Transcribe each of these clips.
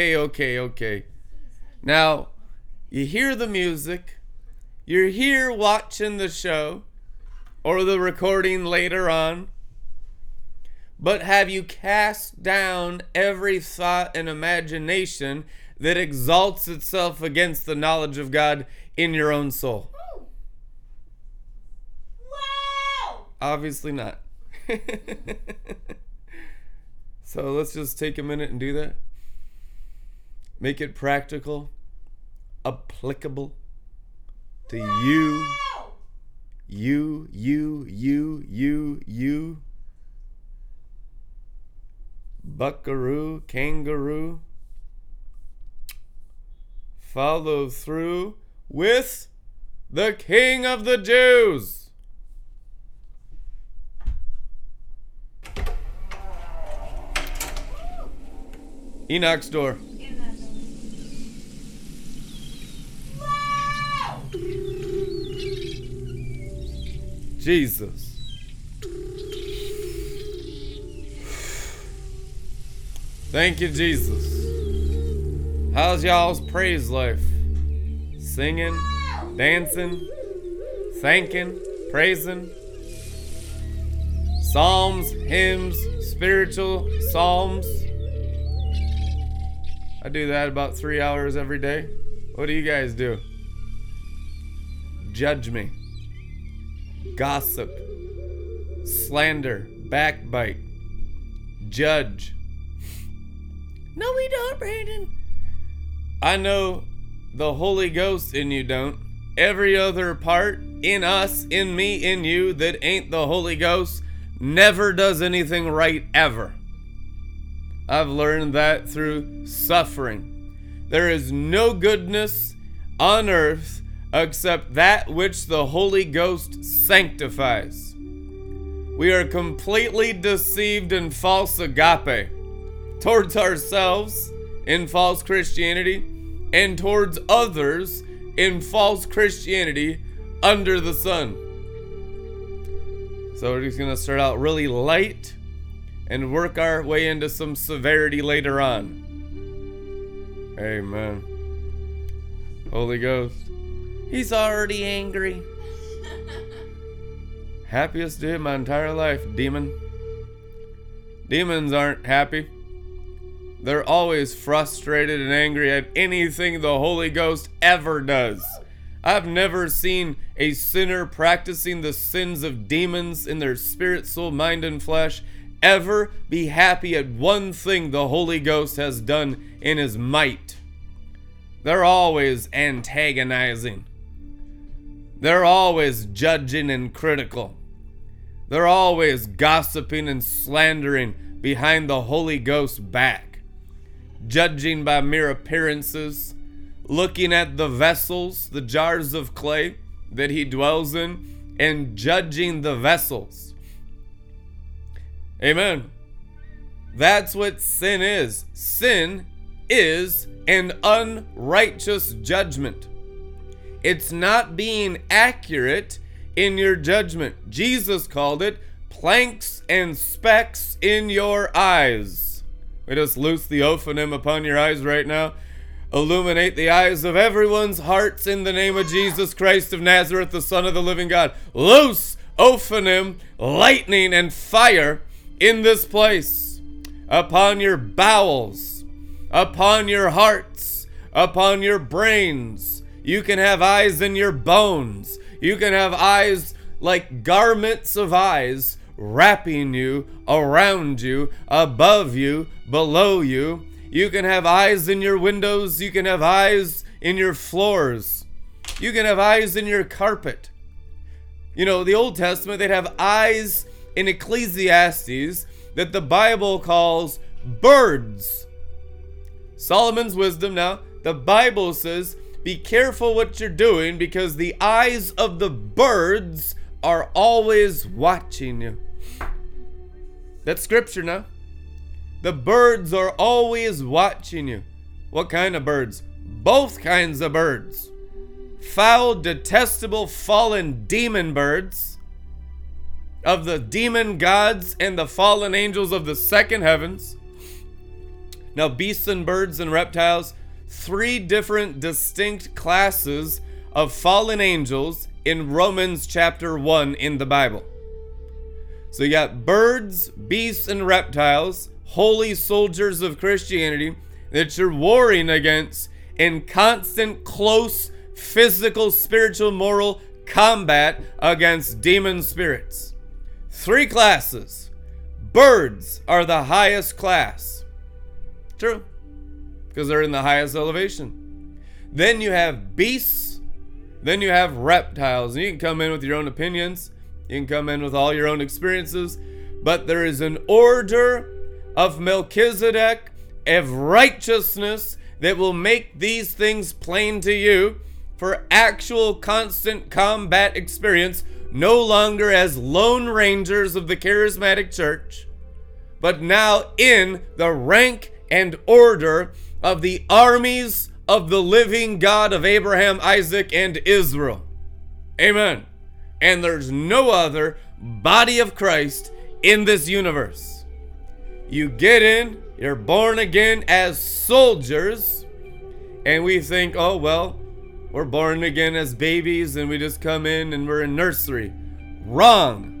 Okay, okay, okay. Now, you hear the music, you're here watching the show or the recording later on, but have you cast down every thought and imagination that exalts itself against the knowledge of God in your own soul? Wow! Obviously not. so let's just take a minute and do that. Make it practical, applicable to you, you, you, you, you, you. Buckaroo, kangaroo. Follow through with the King of the Jews. Enoch's door. Jesus. Thank you, Jesus. How's y'all's praise life? Singing, dancing, thanking, praising? Psalms, hymns, spiritual psalms. I do that about three hours every day. What do you guys do? Judge me gossip, slander, backbite, judge. No, we don't, Brandon. I know the Holy Ghost in you don't. Every other part in us, in me, in you that ain't the Holy Ghost never does anything right ever. I've learned that through suffering. There is no goodness on earth except that which the Holy Ghost sanctifies. We are completely deceived in false agape towards ourselves in false Christianity and towards others in false Christianity under the sun. So we're just going to start out really light and work our way into some severity later on. Amen. Holy Ghost. He's already angry. Happiest day of my entire life, demon. Demons aren't happy. They're always frustrated and angry at anything the Holy Ghost ever does. I've never seen a sinner practicing the sins of demons in their spirit, soul, mind, and flesh ever be happy at one thing the Holy Ghost has done in his might. They're always antagonizing. They're always judging and critical. They're always gossiping and slandering behind the Holy Ghost's back, judging by mere appearances, looking at the vessels, the jars of clay that he dwells in, and judging the vessels. Amen. That's what sin is. Sin is an unrighteous judgment. It's not being accurate in your judgment. Jesus called it planks and specks in your eyes. We just loose the ophanim upon your eyes right now. Illuminate the eyes of everyone's hearts in the name of Jesus Christ of Nazareth, the Son of the living God. Loose ophanim, lightning, and fire in this place upon your bowels, upon your hearts, upon your brains. You can have eyes in your bones. You can have eyes like garments of eyes wrapping you, around you, above you, below you. You can have eyes in your windows. You can have eyes in your floors. You can have eyes in your carpet. You know, the Old Testament, they'd have eyes in Ecclesiastes that the Bible calls birds. Solomon's wisdom now, the Bible says, be careful what you're doing because the eyes of the birds are always watching you. That's scripture now. The birds are always watching you. What kind of birds? Both kinds of birds. Foul, detestable, fallen demon birds of the demon gods and the fallen angels of the second heavens. Now, beasts and birds and reptiles, three different distinct classes of fallen angels in Romans chapter 1 in the Bible. So you got birds, beasts, and reptiles, holy soldiers of Christianity that you're warring against in constant, close, physical, spiritual, moral combat against demon spirits. Three classes. Birds are the highest class. True. Because they're in the highest elevation. Then you have beasts. Then you have reptiles. And you can come in with your own opinions. You can come in with all your own experiences. But there is an order of Melchizedek of righteousness that will make these things plain to you for actual constant combat experience, no longer as lone rangers of the charismatic church, but now in the rank and order of the armies of the living God of Abraham, Isaac, and Israel. Amen. And there's no other body of Christ in this universe. You get in, you're born again as soldiers, and we think, oh, well, we're born again as babies and we just come in and we're in nursery. Wrong.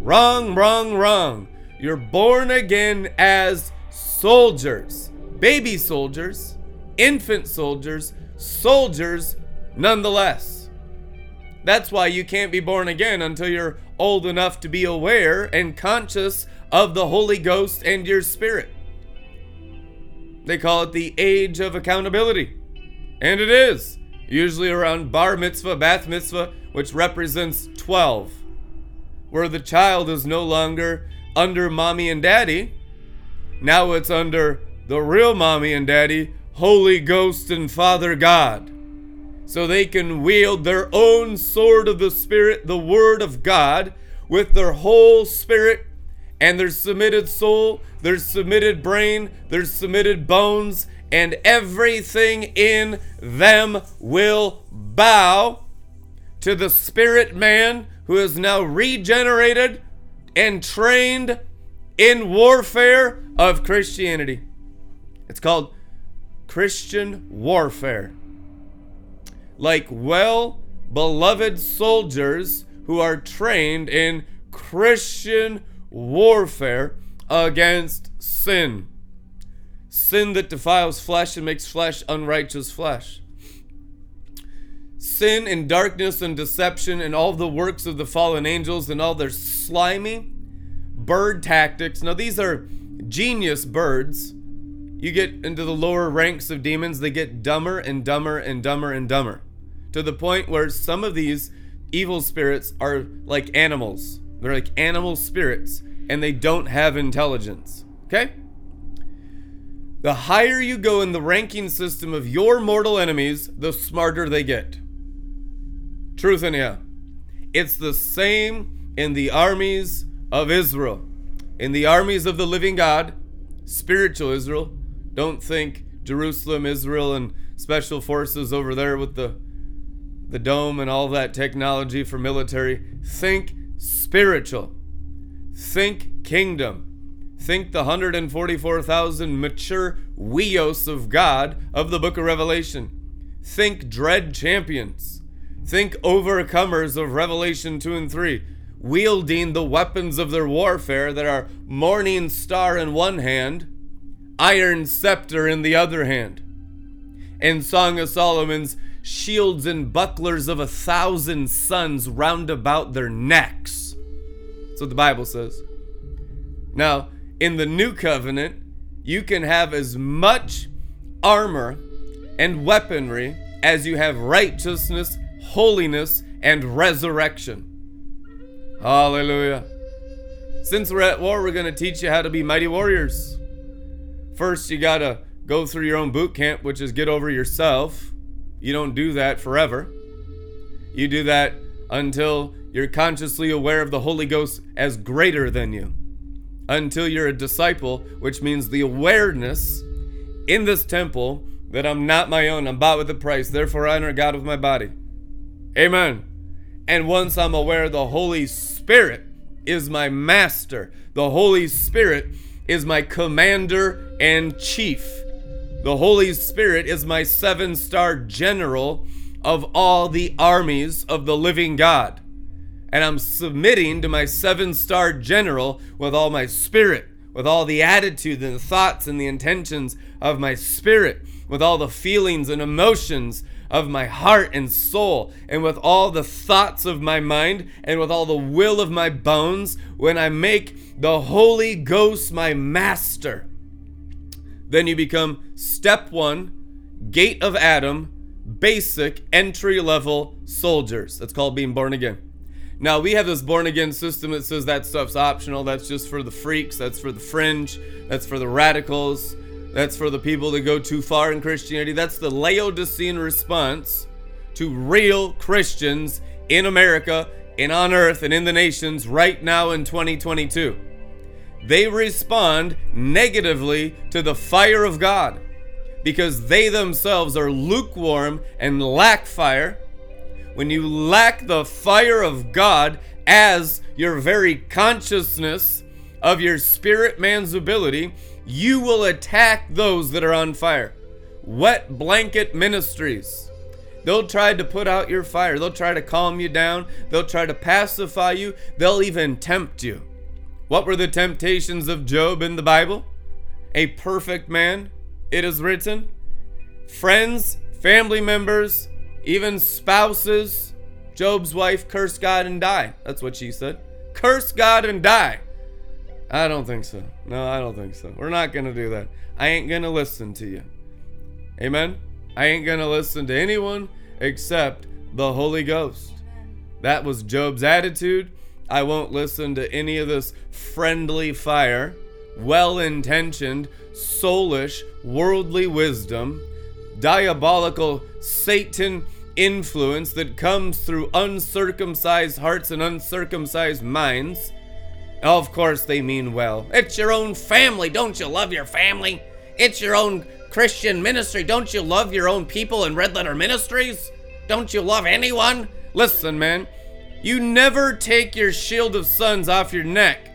Wrong, wrong, wrong. You're born again as soldiers, baby soldiers, infant soldiers, soldiers nonetheless. That's why you can't be born again until you're old enough to be aware and conscious of the Holy Ghost and your spirit. They call it the age of accountability. And it is, usually around bar mitzvah, bath mitzvah, which represents 12, where the child is no longer under mommy and daddy. Now it's under the real mommy and daddy, Holy Ghost and Father God. So they can wield their own sword of the Spirit, the Word of God, with their whole spirit and their submitted soul, their submitted brain, their submitted bones, and everything in them will bow to the spirit man who is now regenerated and trained in warfare of Christianity. It's called Christian warfare. Like well beloved soldiers who are trained in Christian warfare against sin. Sin that defiles flesh and makes flesh unrighteous flesh. Sin and darkness and deception and all the works of the fallen angels and all their slimy bird tactics. Now, these are genius birds. You get into the lower ranks of demons, they get dumber and dumber and dumber and dumber to the point where some of these evil spirits are like animals. They're like animal spirits and they don't have intelligence. Okay? The higher you go in the ranking system of your mortal enemies, the smarter they get. Truth in yeah. It's the same in the armies of Israel. In the armies of the living God, spiritual Israel. Don't think Jerusalem, Israel, and special forces over there with the the dome and all that technology for military. Think spiritual. Think kingdom. Think the 144,000 mature weos of God of the book of Revelation. Think dread champions. Think overcomers of Revelation 2 and 3, wielding the weapons of their warfare that are morning star in one hand, iron scepter in the other hand. And Song of Solomon's shields and bucklers of a thousand suns round about their necks. That's what the Bible says. Now, in the new covenant, you can have as much armor and weaponry as you have righteousness, holiness, and resurrection. Hallelujah. Since we're at war, we're going to teach you how to be mighty warriors. First, you got to go through your own boot camp, which is get over yourself. You don't do that forever. You do that until you're consciously aware of the Holy Ghost as greater than you. Until you're a disciple, which means the awareness in this temple that I'm not my own, I'm bought with a price, therefore I honor God with my body. Amen. And once I'm aware the Holy Spirit is my master, the Holy Spirit is my commander and chief. The Holy Spirit is my seven star general of all the armies of the living God. And I'm submitting to my seven star general with all my spirit, with all the attitude and the thoughts and the intentions of my spirit, with all the feelings and emotions of my heart and soul, and with all the thoughts of my mind, and with all the will of my bones, when I make the Holy Ghost my master. Then you become step one, gate of Adam, basic entry level soldiers. That's called being born again. Now, we have this born again system that says that stuff's optional. That's just for the freaks. That's for the fringe. That's for the radicals. That's for the people that go too far in Christianity. That's the Laodicean response to real Christians in America and on earth and in the nations right now in 2022. They respond negatively to the fire of God because they themselves are lukewarm and lack fire. When you lack the fire of God as your very consciousness of your spirit man's ability, you will attack those that are on fire. Wet blanket ministries. They'll try to put out your fire. They'll try to calm you down. They'll try to pacify you. They'll even tempt you. What were the temptations of Job in the Bible? A perfect man, it is written. Friends, family members, even spouses. Job's wife cursed God and die. That's what she said. Curse God and die. I don't think so. No, I don't think so. We're not going to do that. I ain't going to listen to you. Amen? I ain't going to listen to anyone except the Holy Ghost. That was Job's attitude. I won't listen to any of this friendly fire, well intentioned, soulish, worldly wisdom, diabolical Satan influence that comes through uncircumcised hearts and uncircumcised minds of course, they mean well. It's your own family. Don't you love your family? It's your own Christian ministry. Don't you love your own people in Red Letter Ministries? Don't you love anyone? Listen, man, you never take your shield of sons off your neck.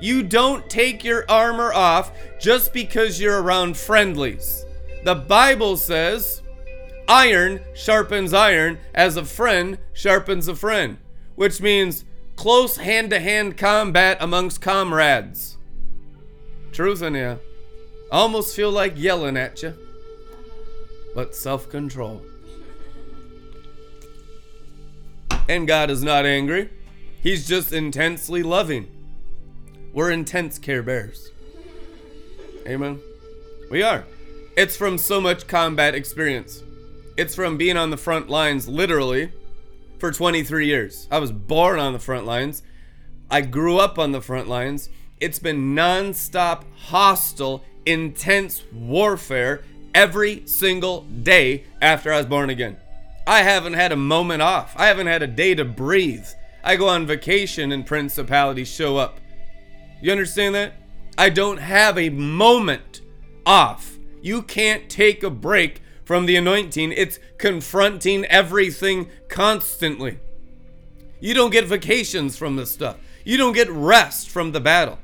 You don't take your armor off just because you're around friendlies. The Bible says, iron sharpens iron as a friend sharpens a friend, which means close hand to hand combat amongst comrades. Truth in you. Almost feel like yelling at you, but self control. And God is not angry, He's just intensely loving. We're intense care bears. Amen. We are. It's from so much combat experience. It's from being on the front lines, literally, for 23 years. I was born on the front lines. I grew up on the front lines. It's been nonstop, hostile, intense warfare every single day after I was born again. I haven't had a moment off. I haven't had a day to breathe. I go on vacation and principalities show up. You understand that? I don't have a moment off. You can't take a break from the anointing, it's confronting everything constantly. You don't get vacations from this stuff, you don't get rest from the battle.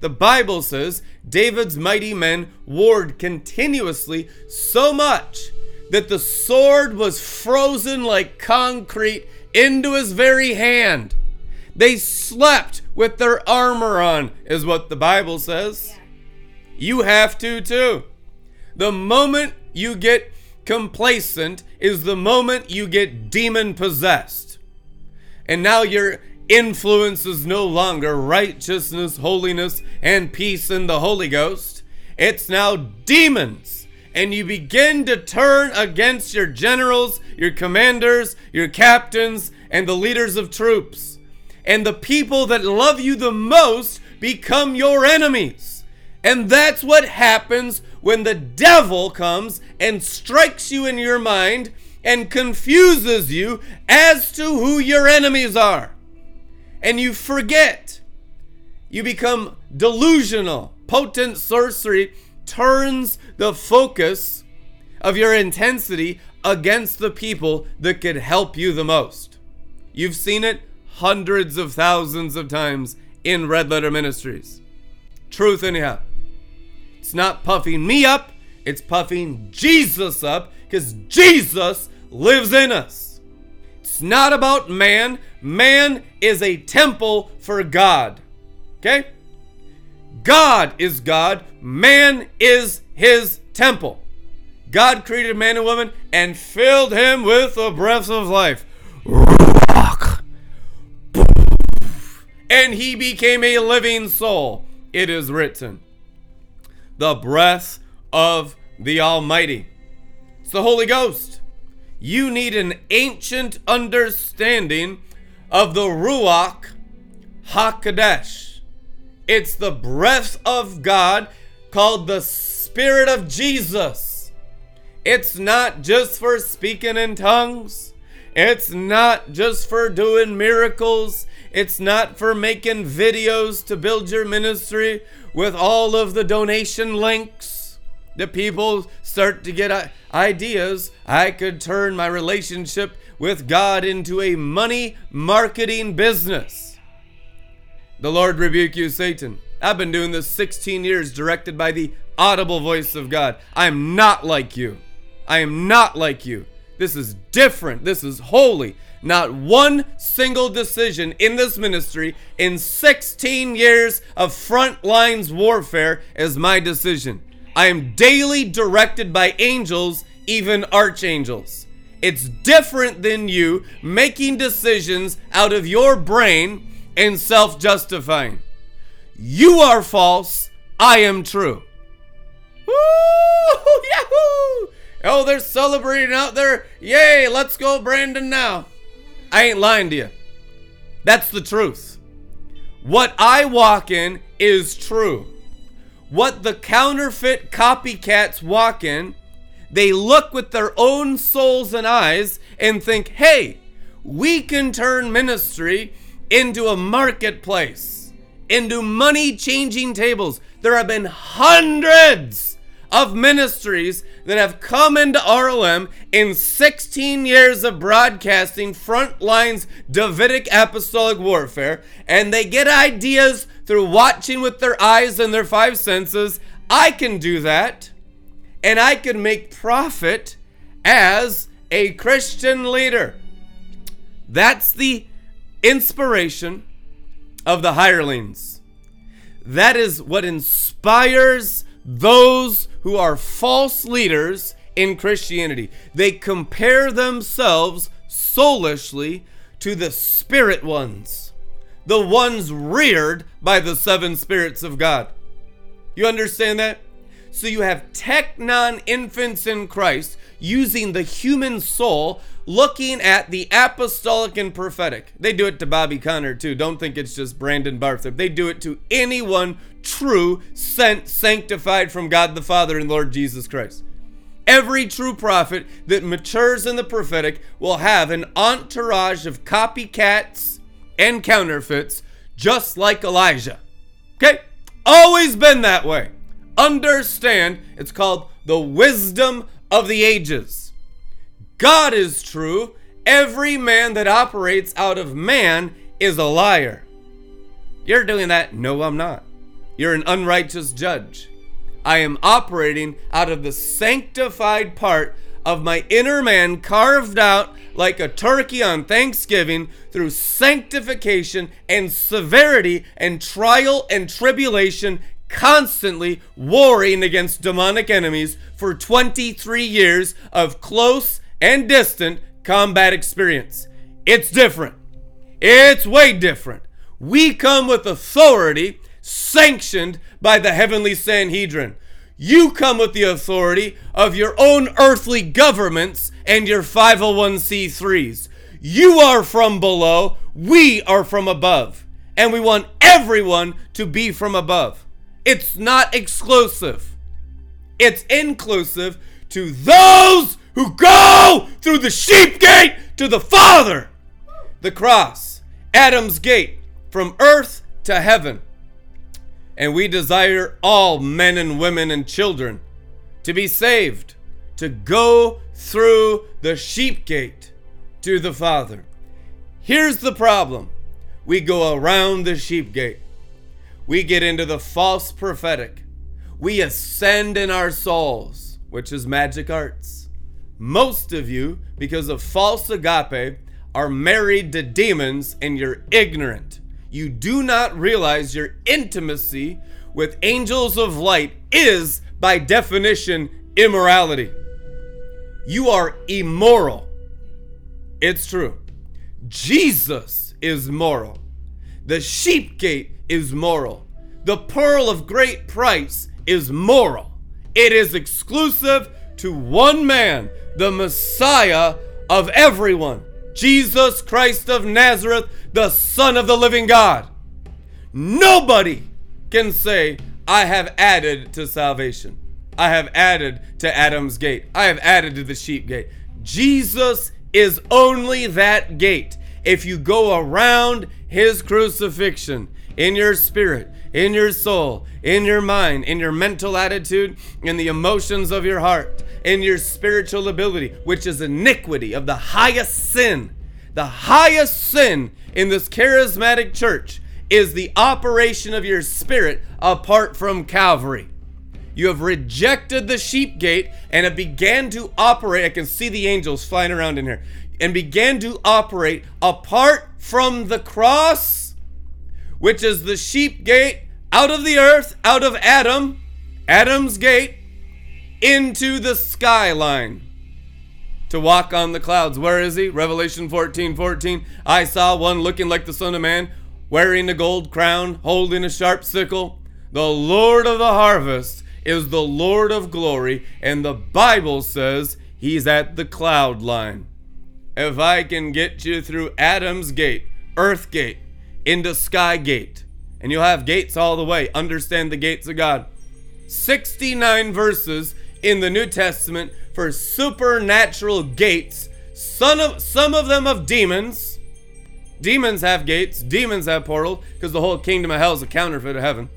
The Bible says David's mighty men warred continuously so much that the sword was frozen like concrete into his very hand. They slept with their armor on, is what the Bible says. You have to too. The moment you get complacent is the moment you get demon possessed. And now your influence is no longer righteousness, holiness, and peace in the Holy Ghost. It's now demons. And you begin to turn against your generals, your commanders, your captains, and the leaders of troops. And the people that love you the most become your enemies. And that's what happens when the devil comes and strikes you in your mind and confuses you as to who your enemies are. And you forget. You become delusional. Potent sorcery turns the focus of your intensity against the people that could help you the most. You've seen it hundreds of thousands of times in Red Letter Ministries. truth, anyhow. It's not puffing me up, it's puffing Jesus up because Jesus lives in us. It's not about man. Man is a temple for God. Okay? God is God, man is his temple. God created man and woman and filled him with the breath of life. And he became a living soul. It is written. The breath of the Almighty. It's the Holy Ghost. You need an ancient understanding of the Ruach HaKodesh. It's the breath of God called the Spirit of Jesus. It's not just for speaking in tongues. It's not just for doing miracles. It's not for making videos to build your ministry with all of the donation links. The people start to get ideas. I could turn my relationship with God into a money marketing business. The Lord rebuke you, Satan. I've been doing this 16 years, directed by the audible voice of God. I am not like you. I am not like you. This is different. This is holy. Not one single decision in this ministry in 16 years of front lines warfare is my decision. I am daily directed by angels, even archangels. It's different than you making decisions out of your brain and self justifying. You are false, I am true. Woo! Yahoo! Oh, they're celebrating out there. Yay, let's go, Brandon, now. I ain't lying to you. That's the truth. What I walk in is true. What the counterfeit copycats walk in, they look with their own souls and eyes and think, hey, we can turn ministry into a marketplace, into money changing tables. There have been hundreds of ministries that have come into RLM in 16 years of broadcasting frontlines Davidic apostolic warfare, and they get ideas through watching with their eyes and their five senses. I can do that, and I can make profit as a Christian leader. That's the inspiration of the hirelings. That is what inspires those who are false leaders in Christianity. They compare themselves soulishly to the spirit ones, the ones reared by the seven spirits of God. You understand that? So you have technon infants in Christ using the human soul looking at the apostolic and prophetic. They do it to Bobby Conner too. Don't think it's just Brandon Barthorpe. They do it to anyone true, sent, sanctified from God the Father and Lord Jesus Christ. Every true prophet that matures in the prophetic will have an entourage of copycats and counterfeits, just like Elijah. Okay? Always been that way. Understand, it's called the wisdom of the ages. God is true. Every man that operates out of man is a liar. You're doing that? No, I'm not. You're an unrighteous judge. I am operating out of the sanctified part of my inner man carved out like a turkey on Thanksgiving through sanctification and severity and trial and tribulation, constantly warring against demonic enemies for 23 years of close and distant combat experience. It's different. It's way different. We come with authority sanctioned by the heavenly Sanhedrin. You come with the authority of your own earthly governments and your 501c3s. You are from below, we are from above. And we want everyone to be from above. It's not exclusive, it's inclusive to those who go through the sheep gate to the Father. The cross, Adam's gate, from earth to heaven. And we desire all men and women and children to be saved, to go through the sheep gate to the Father. Here's the problem we go around the sheep gate. we get into the false prophetic. We ascend in our souls, which is magic arts. Most of you, because of false agape, are married to demons and you're ignorant. You do not realize your intimacy with angels of light is, by definition, immorality. You are immoral. It's true. Jesus is moral. The sheep gate is moral. The pearl of great price is moral. It is exclusive to one man, the Messiah of everyone, Jesus Christ of Nazareth, the Son of the living God. Nobody can say, I have added to salvation. I have added to Adam's gate. I have added to the sheep gate. Jesus is only that gate. If you go around his crucifixion in your spirit, in your soul, in your mind, in your mental attitude, in the emotions of your heart, in your spiritual ability, which is iniquity of the highest sin, the highest sin in this charismatic church is the operation of your spirit apart from Calvary. You have rejected the sheep gate and it began to operate. I can see the angels flying around in here and began to operate apart from the cross, which is the sheep gate out of the earth, out of Adam, Adam's gate, into the skyline to walk on the clouds. Where is he? Revelation 14 14. I saw one looking like the Son of Man, wearing a gold crown, holding a sharp sickle. The Lord of the harvest is the Lord of glory, and the Bible says he's at the cloud line. If I can get you through Adam's gate, earth gate, into sky gate, and you'll have gates all the way, understand the gates of God. 69 verses in the New Testament for supernatural gates, some of, some of them of demons. Demons have gates, demons have portals, because the whole kingdom of hell is a counterfeit of heaven.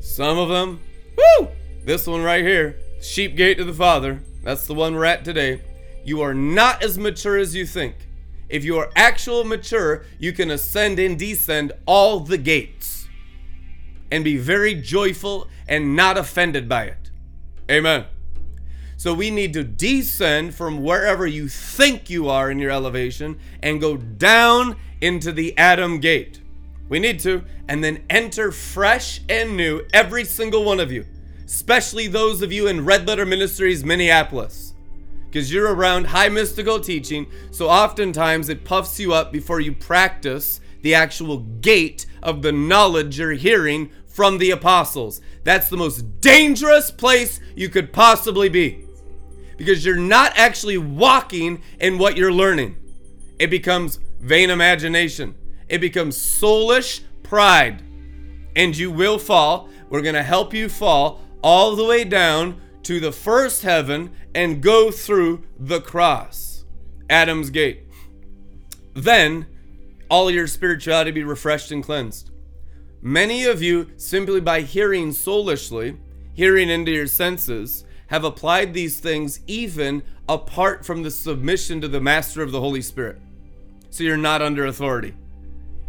Some of them Woo! This one right here, sheep gate to the Father. That's the one we're at today. You are not as mature as you think. If you are actual mature, you can ascend and descend all the gates and be very joyful and not offended by it. Amen. So we need to descend from wherever you think you are in your elevation and go down into the Adam gate. We need to, and then enter fresh and new, every single one of you, especially those of you in Red Letter Ministries, Minneapolis. Because you're around high mystical teaching, so oftentimes it puffs you up before you practice the actual gate of the knowledge you're hearing from the apostles. That's the most dangerous place you could possibly be. Because you're not actually walking in what you're learning. It becomes vain imagination it becomes soulish pride. And you will fall. We're going to help you fall all the way down to the first heaven and go through the cross, Adam's gate. Then all your spirituality be refreshed and cleansed. Many of you, simply by hearing soulishly, hearing into your senses, have applied these things even apart from the submission to the master of the Holy Spirit. So you're not under authority.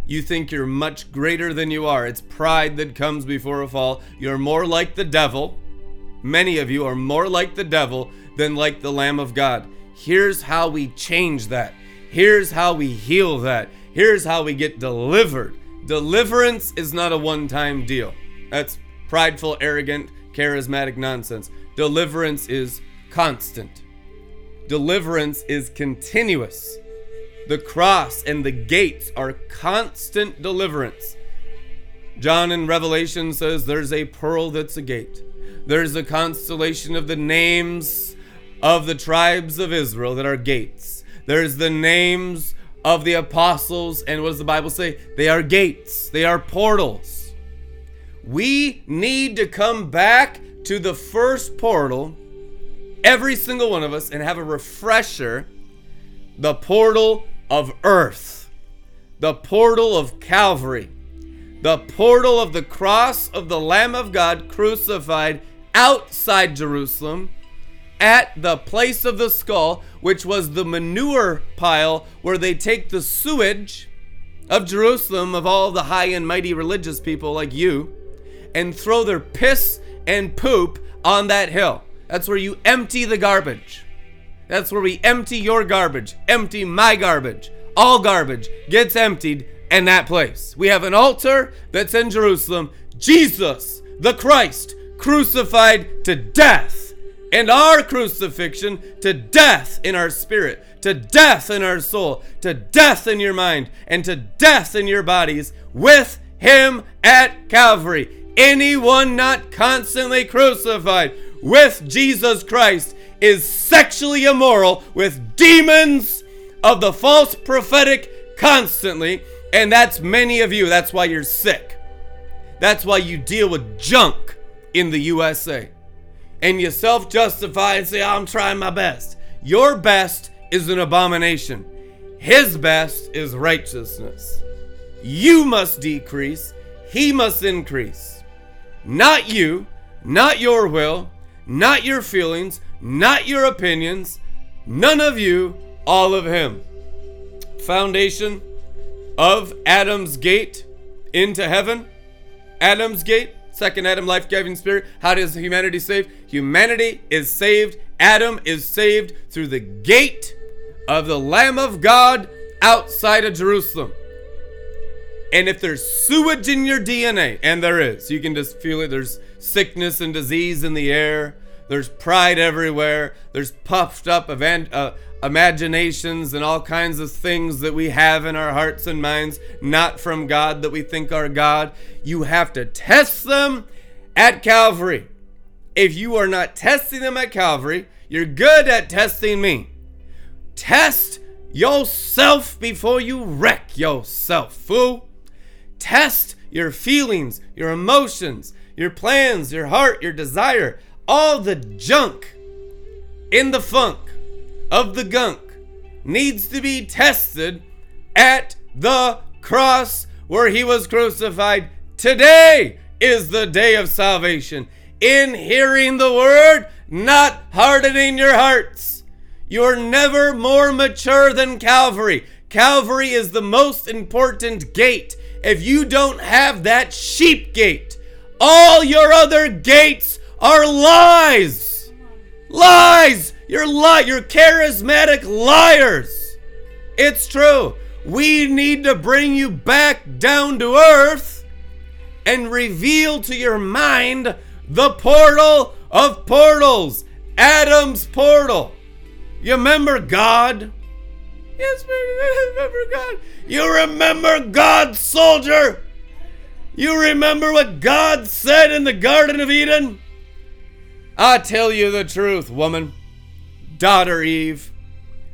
You think you're much greater than you are. It's pride that comes before a fall. You're more like the devil. Many of you are more like the devil than like the Lamb of God. Here's how we change that. Here's how we heal that. Here's how we get delivered. Deliverance is not a one time deal. That's prideful, arrogant, charismatic nonsense. Deliverance is constant. Deliverance is continuous. The cross and the gates are constant deliverance. John in Revelation says there's a pearl that's a gate. There's a constellation of the names of the tribes of Israel that are gates. There's the names of the apostles, and what does the Bible say? They are gates, they are portals. We need to come back to the first portal, every single one of us, and have a refresher the portal of earth, the portal of Calvary, the portal of the cross of the Lamb of God crucified outside Jerusalem at the place of the skull, which was the manure pile where they take the sewage of Jerusalem, of all the high and mighty religious people like you, and throw their piss and poop on that hill. That's where you empty the garbage. That's where we empty your garbage, empty my garbage. All garbage gets emptied in that place. We have an altar that's in Jerusalem. Jesus, the Christ, crucified to death. And our crucifixion to death in our spirit, to death in our soul, to death in your mind, and to death in your bodies with Him at Calvary. Anyone not constantly crucified with Jesus Christ is sexually immoral with demons of the false prophetic constantly, and that's many of you. That's why you're sick. That's why you deal with junk in the USA. And you self justify and say, I'm trying my best. Your best is an abomination, His best is righteousness. You must decrease, He must increase. Not you, not your will, not your feelings, not your opinions, none of you, all of Him. Foundation of Adam's gate into heaven. Adam's gate, second Adam, life giving spirit. How does humanity saved? Humanity is saved. Adam is saved through the gate of the Lamb of God outside of Jerusalem. And if there's sewage in your DNA, and there is, you can just feel it. There's sickness and disease in the air. There's pride everywhere. There's puffed up event, uh, imaginations and all kinds of things that we have in our hearts and minds, not from God, that we think are God. You have to test them at Calvary. If you are not testing them at Calvary, you're good at testing me. Test yourself before you wreck yourself, fool. Test your feelings, your emotions, your plans, your heart, your desire all the junk in the funk of the gunk needs to be tested at the cross where he was crucified. Today is the day of salvation. In hearing the word, not hardening your hearts. You're never more mature than Calvary. Calvary is the most important gate. If you don't have that sheep gate, all your other gates are lies. Lies. You're li- you're charismatic liars. It's true. We need to bring you back down to earth and reveal to your mind the portal of portals, Adam's portal. You remember God? Yes, I remember God. You remember God, soldier? You remember what God said in the Garden of Eden? I tell you the truth, woman, daughter Eve,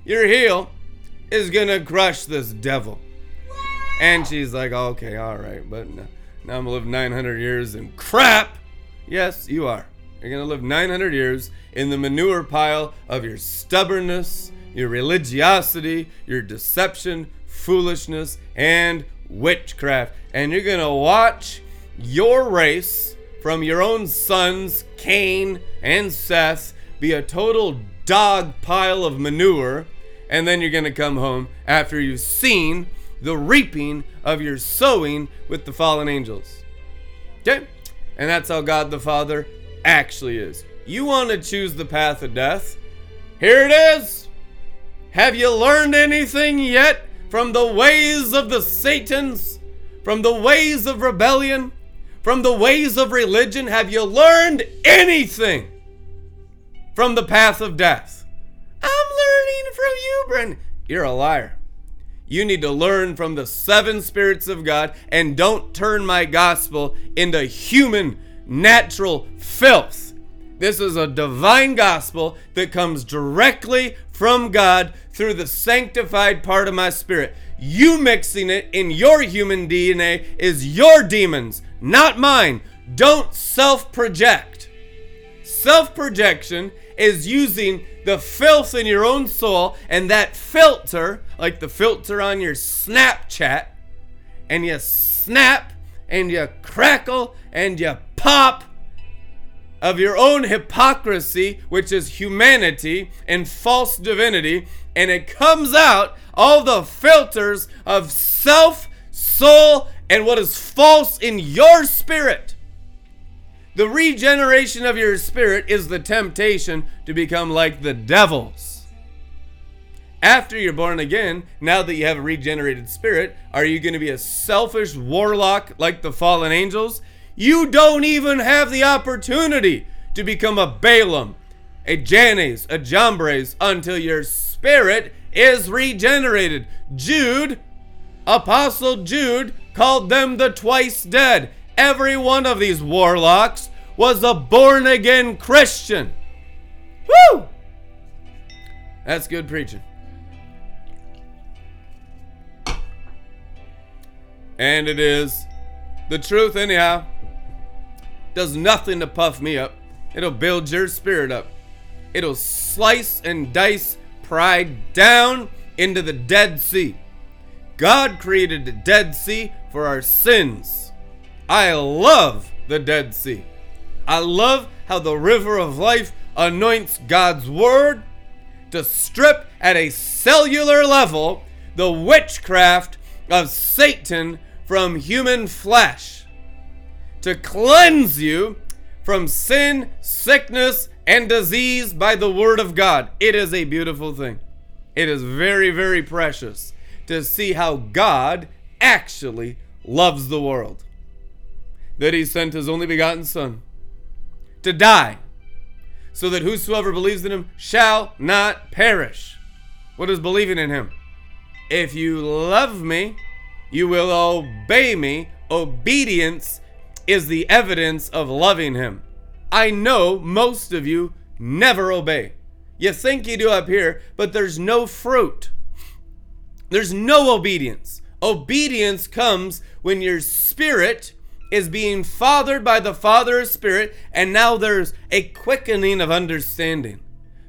your heel is gonna crush this devil. And she's like, okay, all right, but now, I'm gonna live 900 years in crap. Yes, you are. You're gonna live 900 years in the manure pile of your stubbornness, your religiosity, your deception, foolishness, and witchcraft. And you're gonna watch your race from your own sons, Cain and Seth, be a total dog pile of manure, and then you're going to come home after you've seen the reaping of your sowing with the fallen angels. Okay? And that's how God the Father actually is. You want to choose the path of death? Here it is. Have you learned anything yet from the ways of the Satans? From the ways of rebellion? from the ways of religion? Have you learned anything from the path of death? I'm learning from you, Bren. You're a liar. You need to learn from the seven spirits of God and don't turn my gospel into human, natural filth. This is a divine gospel that comes directly from God through the sanctified part of my spirit. You mixing it in your human DNA is your demons, not mine. Don't self project. Self projection is using the filth in your own soul and that filter, like the filter on your Snapchat, and you snap and you crackle and you pop of your own hypocrisy, which is humanity and false divinity, and it comes out all the filters of self soul and what is false in your spirit. The regeneration of your spirit is the temptation to become like the devils. After you're born again, now that you have a regenerated spirit, are you going to be a selfish warlock like the fallen angels? You don't even have the opportunity to become a Balaam, a Jannes, a Jambres until your spirit is regenerated. Jude, Apostle Jude, called them the twice dead. Every one of these warlocks was a born again Christian. Woo! That's good preaching. And it is the truth, anyhow. Does nothing to puff me up. It'll build your spirit up. It'll slice and dice pride down into the Dead Sea. God created the Dead Sea for our sins. I love the Dead Sea. I love how the river of life anoints God's word to strip at a cellular level the witchcraft of Satan from human flesh, to cleanse you from sin, sickness, and disease by the word of God. It is a beautiful thing. It is very, very precious to see how God actually loves the world. That he sent his only begotten Son to die, so that whosoever believes in him shall not perish. What is believing in him? If you love me, you will obey me. Obedience is the evidence of loving him. I know most of you never obey. You think you do up here, but there's no fruit. There's no obedience. Obedience comes when your spirit is being fathered by the Father of Spirit, and now there's a quickening of understanding.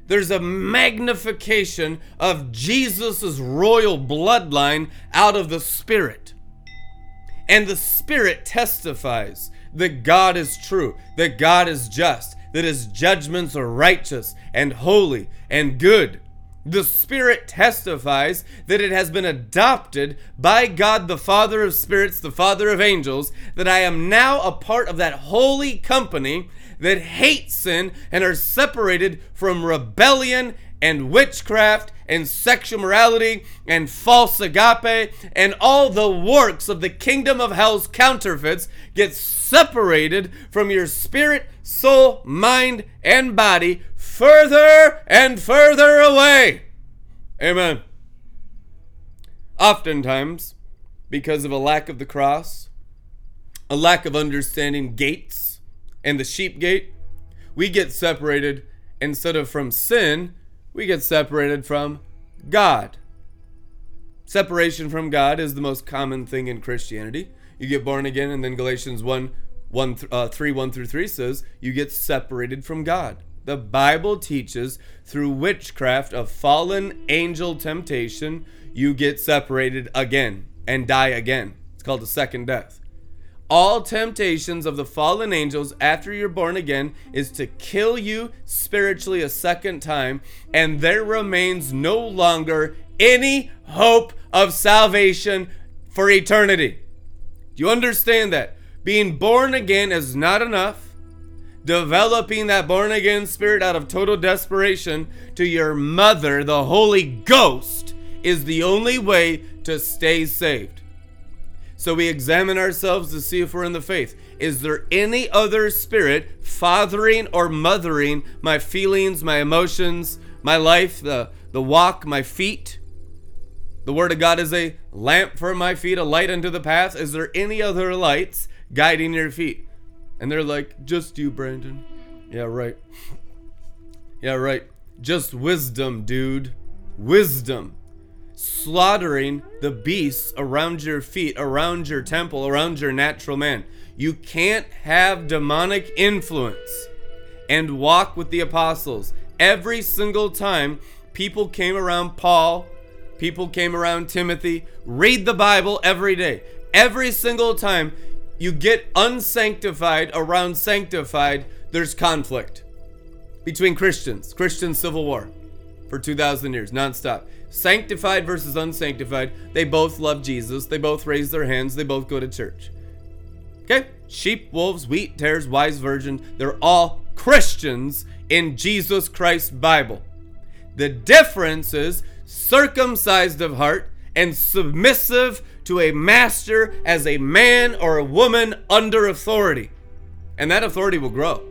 There's a magnification of Jesus' royal bloodline out of the Spirit. And the Spirit testifies that God is true, that God is just, that his judgments are righteous and holy and good. The Spirit testifies that it has been adopted by God, the Father of spirits, the Father of angels, that I am now a part of that holy company that hate sin and are separated from rebellion and witchcraft and sexual morality and false agape and all the works of the kingdom of hell's counterfeits get separated from your spirit, soul, mind, and body further and further away. Amen. Oftentimes, because of a lack of the cross, a lack of understanding gates and the sheep gate, we get separated instead of from sin, we get separated from God. Separation from God is the most common thing in Christianity. You get born again, and then Galatians 1, 1 uh, 3 1 through 3 says you get separated from God. The Bible teaches through witchcraft of fallen angel temptation, you get separated again and die again. It's called the second death. All temptations of the fallen angels after you're born again is to kill you spiritually a second time, and there remains no longer any hope of salvation for eternity. Do you understand that? Being born again is not enough. Developing that born again spirit out of total desperation to your mother, the Holy Ghost, is the only way to stay saved. So we examine ourselves to see if we're in the faith. Is there any other spirit fathering or mothering my feelings, my emotions, my life, the, the walk, my feet? The Word of God is a lamp for my feet, a light unto the path. Is there any other lights guiding your feet? And they're like, just you, Brandon. Yeah, right. Yeah, right. Just wisdom, dude. Wisdom slaughtering the beasts around your feet, around your temple, around your natural man. You can't have demonic influence and walk with the apostles. Every single time people came around Paul, people came around Timothy, read the Bible every day. Every single time you get unsanctified around sanctified, there's conflict between Christians, Christian civil war. for 2,000 years, nonstop. Sanctified versus unsanctified. They both love Jesus. They both raise their hands. They both go to church. Okay? Sheep, wolves, wheat, tares, wise virgins. They're all Christians in Jesus Christ Bible. The difference is circumcised of heart and submissive to a master as a man or a woman under authority. And that authority will grow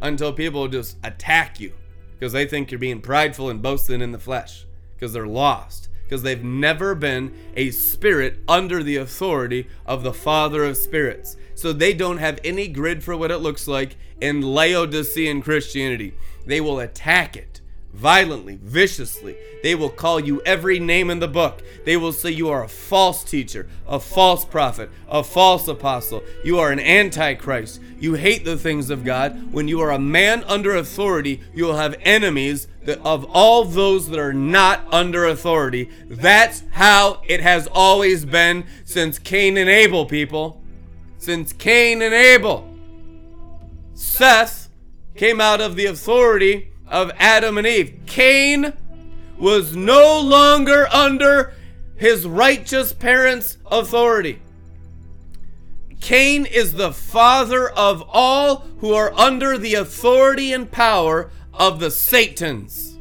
until people just attack you because they think you're being prideful and boasting in the flesh because they're lost because they've never been a spirit under the authority of the Father of spirits. So they don't have any grid for what it looks like in Laodicean Christianity. They will attack it violently, viciously. They will call you every name in the book. They will say you are a false teacher, a false prophet, a false apostle. You are an antichrist. You hate the things of God. When you are a man under authority, you will have enemies of all those that are not under authority. That's how it has always been since Cain and Abel, people. Since Cain and Abel. Seth came out of the authority of Adam and Eve. Cain was no longer under his righteous parents' authority. Cain is the father of all who are under the authority and power of the Satans.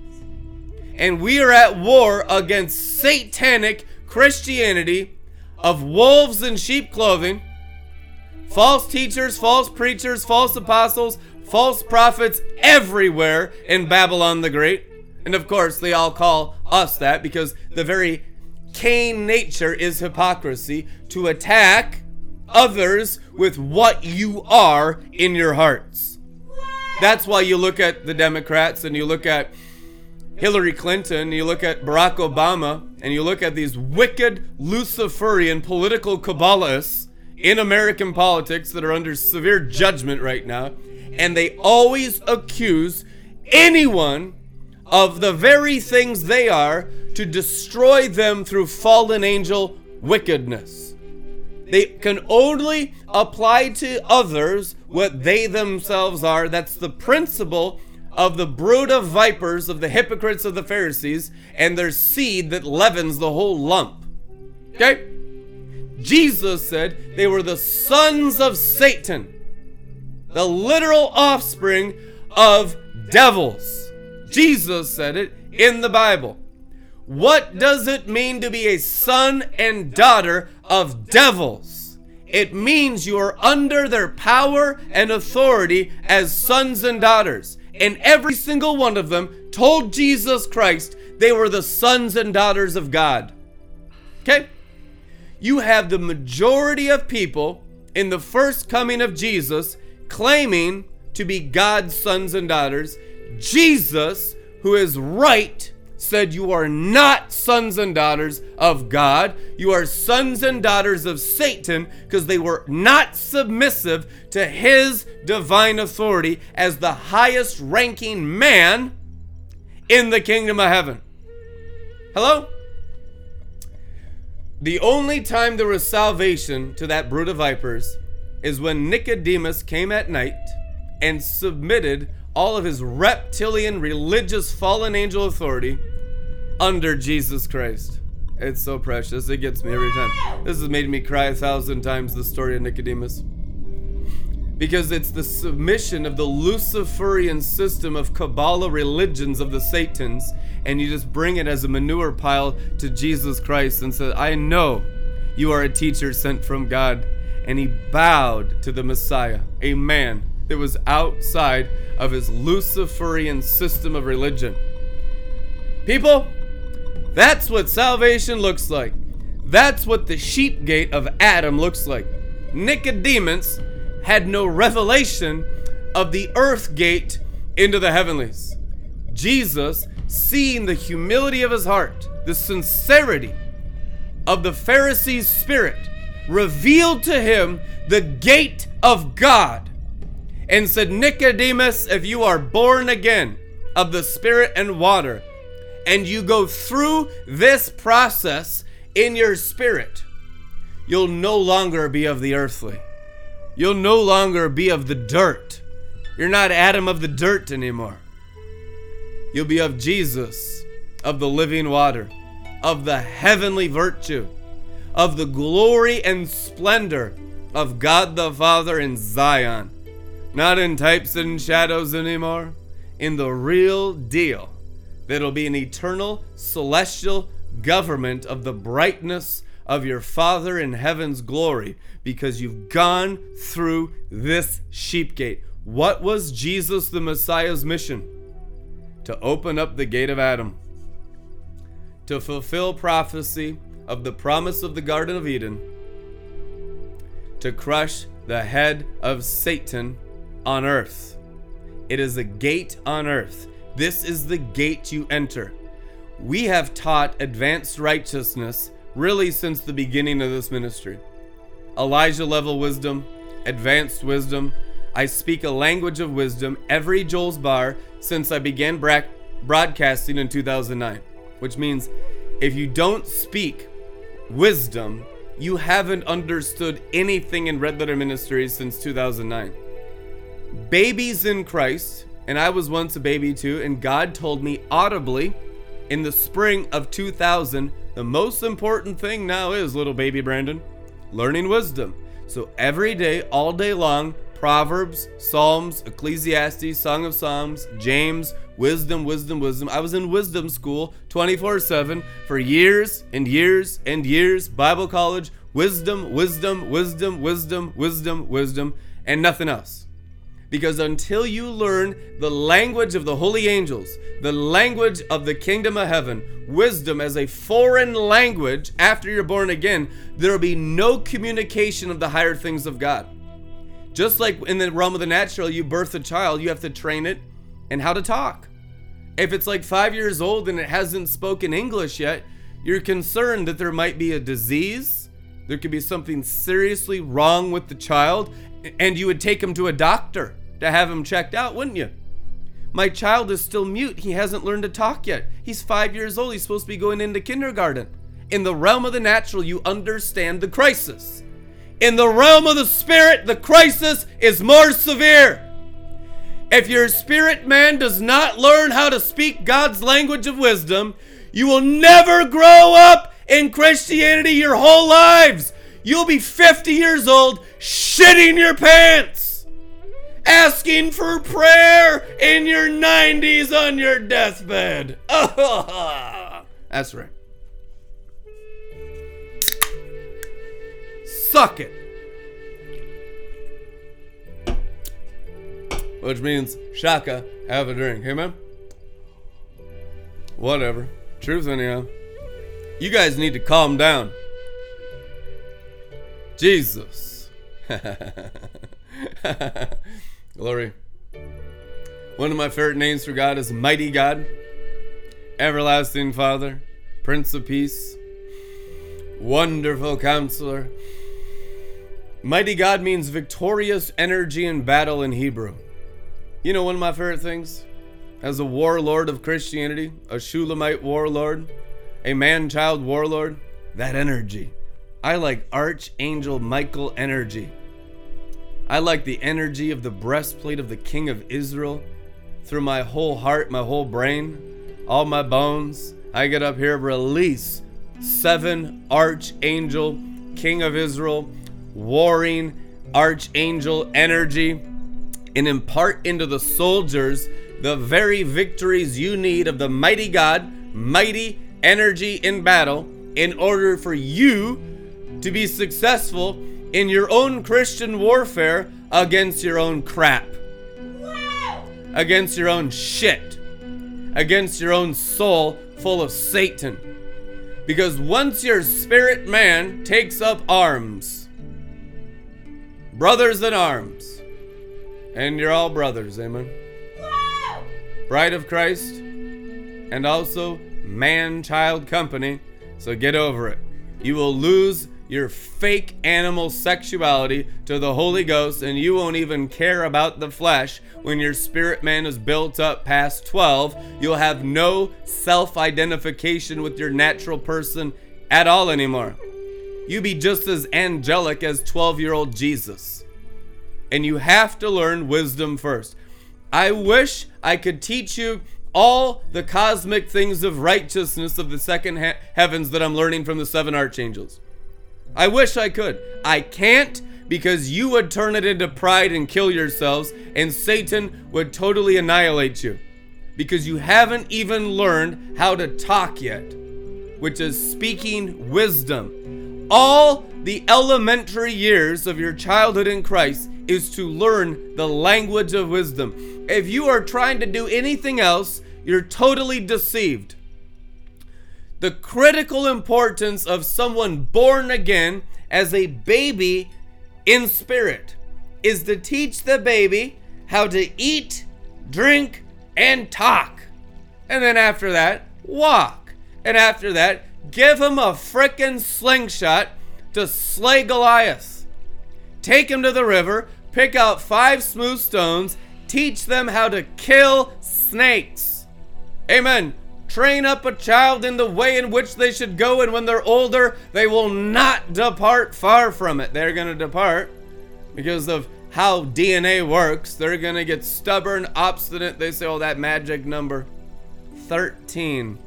And we are at war against satanic Christianity of wolves in sheep clothing, false teachers, false preachers, false apostles, false prophets everywhere in Babylon the Great. And of course, they all call us that because the very Cain nature is hypocrisy to attack others with what you are in your hearts. That's why you look at the Democrats and you look at Hillary Clinton, you look at Barack Obama, and you look at these wicked Luciferian political Kabbalists in American politics that are under severe judgment right now and they always accuse anyone of the very things they are to destroy them through fallen angel wickedness. They can only apply to others what they themselves are. That's the principle of the brood of vipers, of the hypocrites of the Pharisees, and their seed that leavens the whole lump. Okay? Jesus said they were the sons of Satan the literal offspring of devils. Jesus said it in the Bible. What does it mean to be a son and daughter of devils? It means you are under their power and authority as sons and daughters. And every single one of them told Jesus Christ they were the sons and daughters of God. Okay? You have the majority of people in the first coming of Jesus claiming to be God's sons and daughters. Jesus, who is right, said, You are not sons and daughters of God. You are sons and daughters of Satan because they were not submissive to his divine authority as the highest ranking man in the kingdom of heaven. Hello? The only time there was salvation to that brood of vipers is when Nicodemus came at night and submitted all of his reptilian religious fallen angel authority under Jesus Christ. It's so precious. It gets me every time. This has made me cry a thousand times, the story of Nicodemus. Because it's the submission of the Luciferian system of Kabbalah religions of the Satans, and you just bring it as a manure pile to Jesus Christ and say, I know you are a teacher sent from God and he bowed to the Messiah, a man that was outside of his Luciferian system of religion. People, that's what salvation looks like. That's what the sheep gate of Adam looks like. Nicodemus had no revelation of the earth gate into the heavenlies. Jesus, seeing the humility of his heart, the sincerity of the Pharisee's spirit, revealed to him the gate of God and said, Nicodemus, if you are born again of the Spirit and water, and you go through this process in your spirit, you'll no longer be of the earthly. You'll no longer be of the dirt. You're not Adam of the dirt anymore. You'll be of Jesus, of the living water, of the heavenly virtue, of the glory and splendor of God the Father in Zion. Not in types and shadows anymore, in the real deal that'll be an eternal celestial government of the brightness of your Father in heaven's glory because you've gone through this sheep gate. What was Jesus the Messiah's mission? To open up the gate of Adam, to fulfill prophecy of the promise of the Garden of Eden, to crush the head of Satan on earth. It is a gate on earth. This is the gate you enter. We have taught advanced righteousness really since the beginning of this ministry. Elijah level wisdom, advanced wisdom. I speak a language of wisdom every Joel's bar since I began bra- broadcasting in 2009, which means if you don't speak wisdom, you haven't understood anything in Red Letter Ministries since 2009. Babies in Christ, and I was once a baby too, and God told me audibly in the spring of 2000 the most important thing now is, little baby Brandon, learning wisdom. So every day, all day long, Proverbs, Psalms, Ecclesiastes, Song of Psalms, James, wisdom, wisdom, wisdom. I was in wisdom school 24 7 for years and years and years. Bible college, wisdom, wisdom, wisdom, wisdom, wisdom, wisdom, and nothing else. Because until you learn the language of the holy angels, the language of the kingdom of heaven, wisdom as a foreign language after you're born again, there will be no communication of the higher things of God. Just like in the realm of the natural, you birth a child, you have to train it and how to talk. If it's like five years old and it hasn't spoken English yet, you're concerned that there might be a disease, there could be something seriously wrong with the child, and you would take him to a doctor to have him checked out, wouldn't you? My child is still mute. He hasn't learned to talk yet. He's five years old. He's supposed to be going into kindergarten. In the realm of the natural, you understand the crisis. In the realm of the spirit, the crisis is more severe. If your spirit man does not learn how to speak God's language of wisdom, you will never grow up in Christianity your whole lives. You'll be 50 years old, shitting your pants asking for prayer in your 90s on your deathbed. That's right. Suck it. Which means, Shaka, have a drink. Hey, man? Whatever. Truth, anyhow. You guys need to calm down. Jesus. Glory. One of my favorite names for God is Mighty God, Everlasting Father, Prince of Peace, Wonderful Counselor. Mighty God means victorious energy in battle in Hebrew. You know, one of my favorite things? As a warlord of Christianity, a Shulamite warlord, a man child warlord, that energy. I like Archangel Michael energy. I like the energy of the breastplate of the King of Israel through my whole heart, my whole brain, all my bones. I get up here, release seven archangel, King of Israel, warring archangel energy, and impart into the soldiers the very victories you need of the mighty God, mighty energy in battle, in order for you to be successful in your own Christian warfare against your own crap, against your own shit, against your own soul full of Satan. Because once your spirit man takes up arms, brothers in arms, and you're all brothers, amen. Bride of Christ, and also man child company, so get over it. You will lose your fake animal sexuality to the Holy Ghost, and you won't even care about the flesh. When your spirit man is built up past 12, you'll have no self identification with your natural person at all anymore. You be just as angelic as 12 year old Jesus. And you have to learn wisdom first. I wish I could teach you all the cosmic things of righteousness of the second he- heavens that I'm learning from the seven archangels. I wish I could. I can't because you would turn it into pride and kill yourselves, and Satan would totally annihilate you because you haven't even learned how to talk yet, which is speaking wisdom. All the elementary years of your childhood in Christ is to learn the language of wisdom. If you are trying to do anything else, you're totally deceived. The critical importance of someone born again as a baby in spirit is to teach the baby how to eat, drink, and talk. And then after that, walk. And after that, give him a frickin' slingshot to slay Goliath. Take him to the river, pick out five smooth stones, teach them how to kill snakes. Amen. Train up a child in the way in which they should go, and when they're older, they will not depart far from it. They're going to depart because of how DNA works. They're going to get stubborn, obstinate. They say, oh, that magic number 13.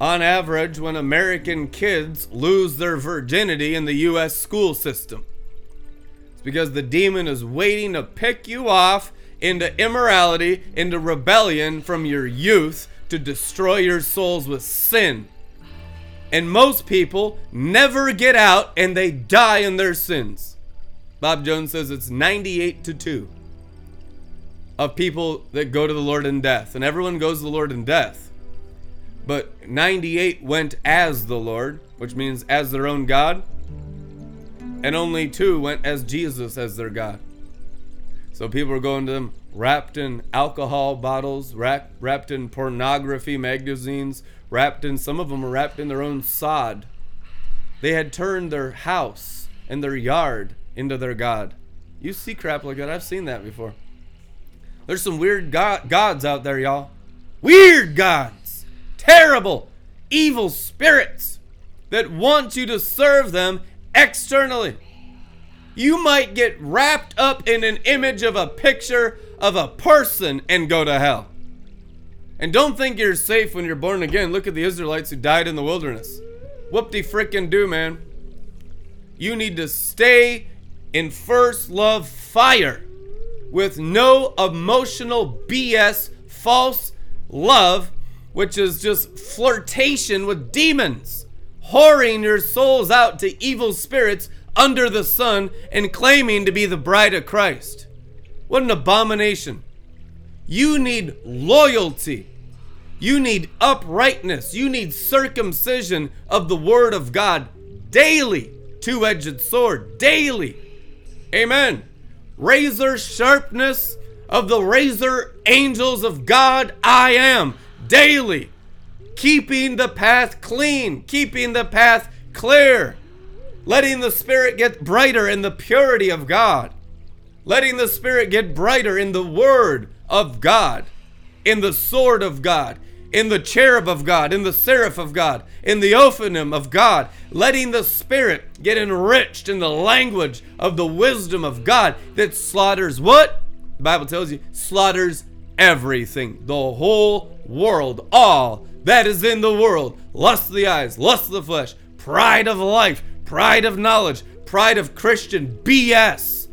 On average, when American kids lose their virginity in the U.S. school system, it's because the demon is waiting to pick you off into immorality, into rebellion from your youth to destroy your souls with sin. And most people never get out and they die in their sins. Bob Jones says it's 98 to 2 of people that go to the Lord in death. And everyone goes to the Lord in death. But 98 went as the Lord, which means as their own God. And only two went as Jesus as their God. So people are going to them wrapped in alcohol bottles, wrapped, in pornography magazines, wrapped in, some of them are wrapped in their own sod. They had turned their house and their yard into their God. You see crap like that. I've seen that before. There's some weird god, gods out there, y'all. Weird gods. Terrible, evil spirits that want you to serve them externally. You might get wrapped up in an image of a picture of a person and go to hell. And don't think you're safe when you're born again. Look at the Israelites who died in the wilderness. Whoop de frickin' do, man. You need to stay in first love fire with no emotional BS, false love, which is just flirtation with demons, whoring your souls out to evil spirits under the sun and claiming to be the bride of Christ. What an abomination. You need loyalty. You need uprightness. You need circumcision of the Word of God daily. Two edged sword daily. Amen. Razor sharpness of the razor angels of God, I am daily. Keeping the path clean, keeping the path clear, letting the Spirit get brighter in the purity of God letting the Spirit get brighter in the Word of God, in the sword of God, in the cherub of God, in the seraph of God, in the ophanim of God, letting the Spirit get enriched in the language of the wisdom of God that slaughters what? The Bible tells you, slaughters everything, the whole world, all that is in the world lust of the eyes, lust of the flesh, pride of life, pride of knowledge, pride of Christian BS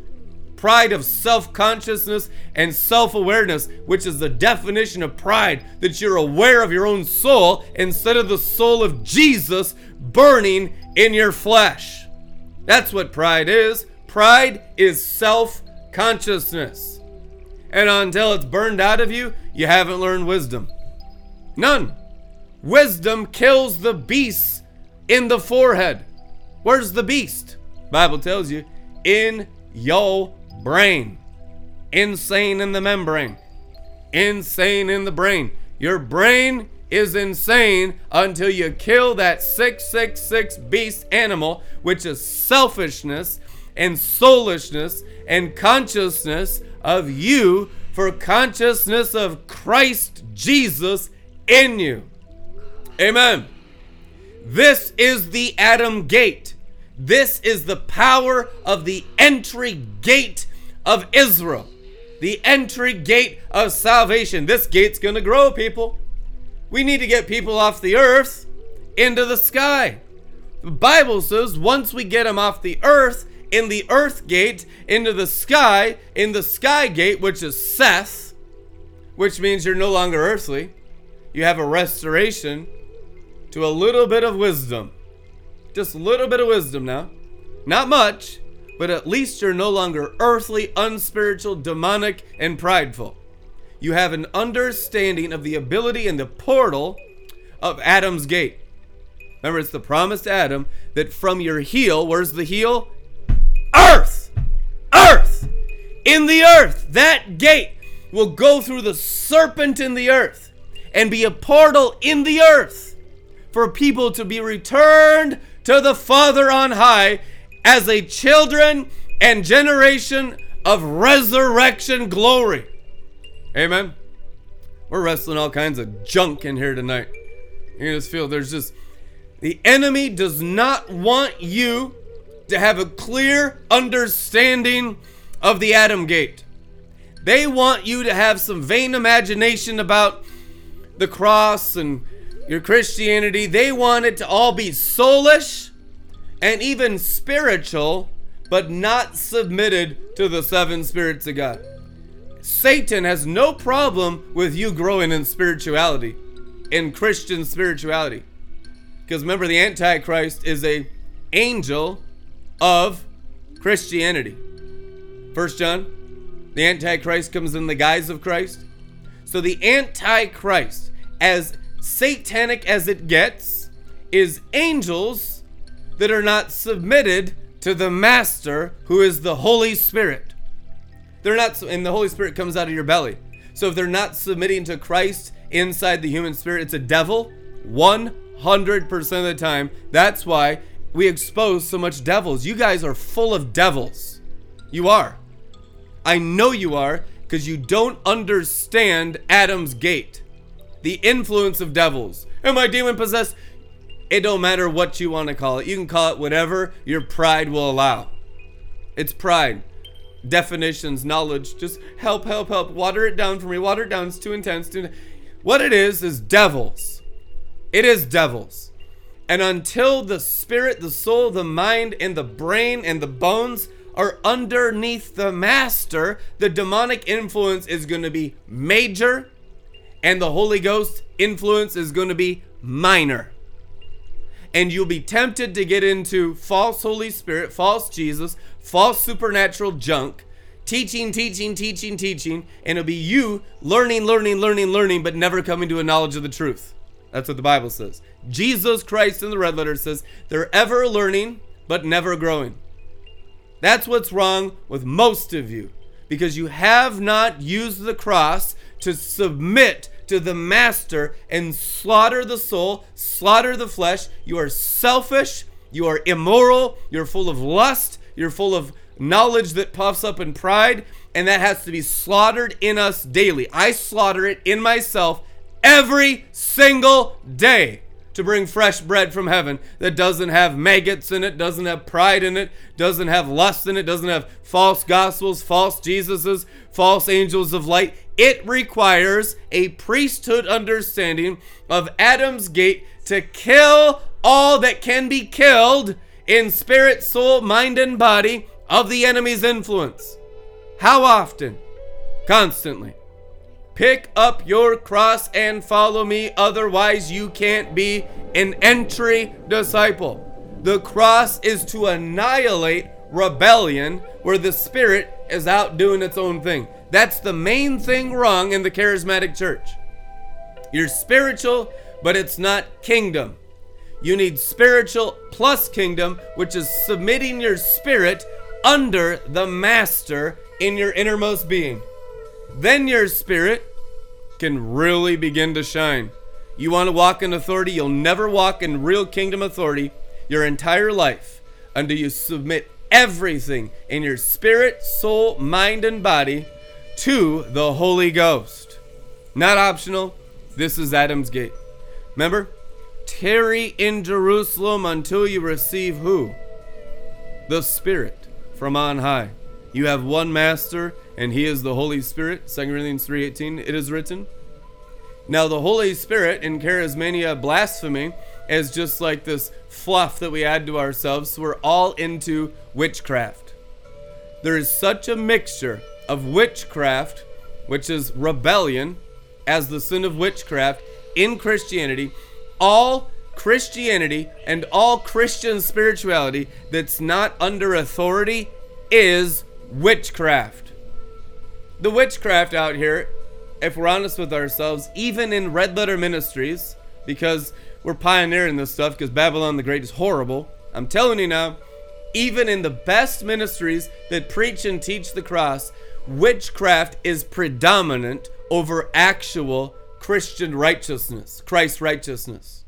pride of self consciousness and self awareness, which is the definition of pride that you're aware of your own soul instead of the soul of Jesus burning in your flesh. That's what pride is. Pride is self consciousness. And until it's burned out of you, you haven't learned wisdom. None. Wisdom kills the beast in the forehead. Where's the beast? Bible tells you in your brain. Insane in the membrane. Insane in the brain. Your brain is insane until you kill that 666 beast animal, which is selfishness and soulishness and consciousness of you for consciousness of Christ Jesus in you. Amen. This is the Adam gate. This is the power of the entry gate of Israel. the entry gate of salvation. This gate's going to grow, people. We need to get people off the earth into the sky. The Bible says once we get them off the earth, in the earth gate, into the sky, in the sky gate, which is Seth, which means you're no longer earthly. You have a restoration to a little bit of wisdom. Just a little bit of wisdom now. Not much, but at least you're no longer earthly, unspiritual, demonic, and prideful. You have an understanding of the ability and the portal of Adam's gate. Remember, it's the promised Adam that from your heel, where's the heel? Earth! Earth! In the earth, that gate will go through the serpent in the earth and be a portal in the earth for people to be returned to the Father on high as a children and generation of resurrection glory. Amen. We're wrestling all kinds of junk in here tonight. You just feel there's just the enemy does not want you to have a clear understanding of the Adam gate. They want you to have some vain imagination about the cross and your Christianity. They want it to all be soulish and even spiritual, but not submitted to the seven spirits of God. Satan has no problem with you growing in spirituality, in Christian spirituality. Because remember, the Antichrist is a angel of Christianity. First John, the Antichrist comes in the guise of Christ. So the Antichrist, as satanic as it gets, is angels that are not submitted to the master who is the Holy Spirit. They're not, and the Holy Spirit comes out of your belly. So if they're not submitting to Christ inside the human spirit, it's a devil 100% of the time. That's why we expose so much devils. You guys are full of devils. You are. I know you are because you don't understand Adam's gate, the influence of devils. Am I demon possessed? It don't matter what you want to call it. You can call it whatever your pride will allow. It's pride. Definitions, knowledge, just help, help, help. Water it down for me. Water it down. It's too intense. Too... What it is is devils. It is devils. And until the spirit, the soul, the mind, and the brain and the bones are underneath the master, the demonic influence is going to be major and the Holy Ghost influence is going to be minor and you'll be tempted to get into false Holy Spirit, false Jesus, false supernatural junk, teaching, teaching, teaching, teaching, and it'll be you learning, learning, learning, learning, but never coming to a knowledge of the truth. That's what the Bible says. Jesus Christ in the red letter says they're ever learning, but never growing. That's what's wrong with most of you because you have not used the cross to submit to the master and slaughter the soul, slaughter the flesh. You are selfish, you are immoral, you're full of lust, you're full of knowledge that puffs up in pride, and that has to be slaughtered in us daily. I slaughter it in myself every single day to bring fresh bread from heaven that doesn't have maggots in it, doesn't have pride in it, doesn't have lust in it, doesn't have false gospels, false Jesuses, false angels of light. It requires a priesthood understanding of Adam's gate to kill all that can be killed in spirit, soul, mind, and body of the enemy's influence. How often? Constantly. Pick up your cross and follow me, otherwise, you can't be an entry disciple. The cross is to annihilate rebellion where the spirit is out doing its own thing. That's the main thing wrong in the charismatic church. You're spiritual, but it's not kingdom. You need spiritual plus kingdom, which is submitting your spirit under the master in your innermost being. Then your spirit can really begin to shine. You want to walk in authority, you'll never walk in real kingdom authority your entire life until you submit everything in your spirit, soul, mind, and body to the Holy Ghost. Not optional. This is Adam's gate. Remember? Tarry in Jerusalem until you receive who? The Spirit from on high. You have one master, and he is the Holy Spirit. 2 Corinthians 3:18 it is written. Now the Holy Spirit in charismania blasphemy is just like this fluff that we add to ourselves. So we're all into witchcraft. There is such a mixture of witchcraft, which is rebellion, as the sin of witchcraft in Christianity. All Christianity and all Christian spirituality that's not under authority is witchcraft. The witchcraft out here, if we're honest with ourselves, even in red letter ministries, because we're pioneering this stuff, because Babylon the Great is horrible. I'm telling you now, even in the best ministries that preach and teach the cross, witchcraft is predominant over actual Christian righteousness, Christ righteousness.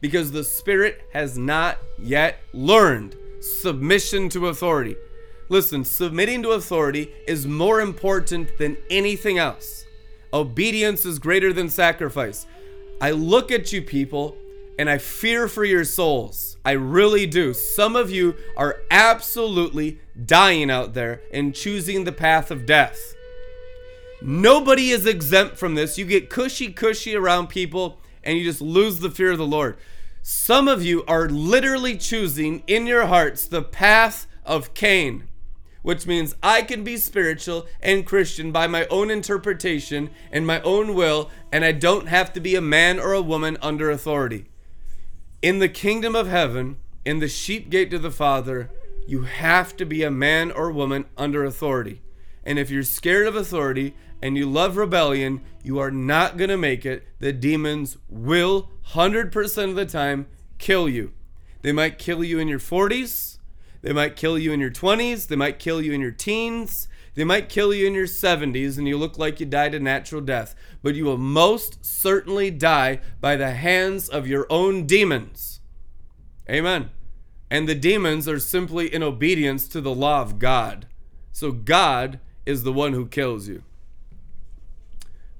Because the Spirit has not yet learned submission to authority. Listen, submitting to authority is more important than anything else. Obedience is greater than sacrifice. I look at you people and I fear for your souls. I really do. Some of you are absolutely dying out there and choosing the path of death. Nobody is exempt from this. You get cushy cushy around people and you just lose the fear of the Lord. Some of you are literally choosing in your hearts the path of Cain which means I can be spiritual and Christian by my own interpretation and my own will, and I don't have to be a man or a woman under authority. In the kingdom of heaven, in the sheep gate to the Father, you have to be a man or woman under authority. And if you're scared of authority and you love rebellion, you are not going to make it. The demons will 100% of the time kill you. They might kill you in your 40s they might kill you in your 20s. They might kill you in your teens. They might kill you in your 70s and you look like you died a natural death. But you will most certainly die by the hands of your own demons. Amen. And the demons are simply in obedience to the law of God. So God is the one who kills you.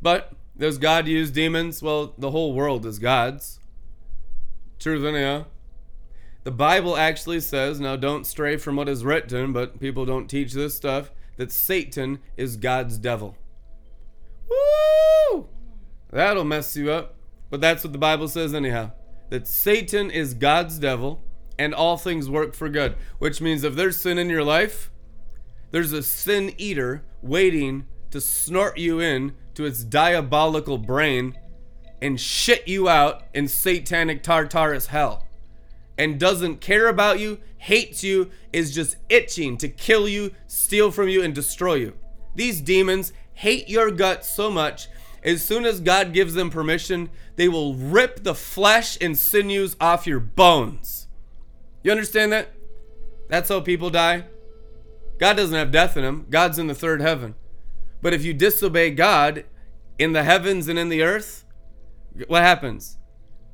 But does God use demons? Well, the whole world is God's. Truth in yeah. The Bible actually says, now don't stray from what is written, but people don't teach this stuff, that Satan is God's devil. Woo! That'll mess you up. But that's what the Bible says, anyhow. That Satan is God's devil and all things work for good. Which means if there's sin in your life, there's a sin eater waiting to snort you in to its diabolical brain and shit you out in satanic Tartarus hell and doesn't care about you, hates you, is just itching to kill you, steal from you, and destroy you. These demons hate your guts so much, as soon as God gives them permission, they will rip the flesh and sinews off your bones. You understand that? That's how people die. God doesn't have death in him, God's in the third heaven. But if you disobey God in the heavens and in the earth, what happens?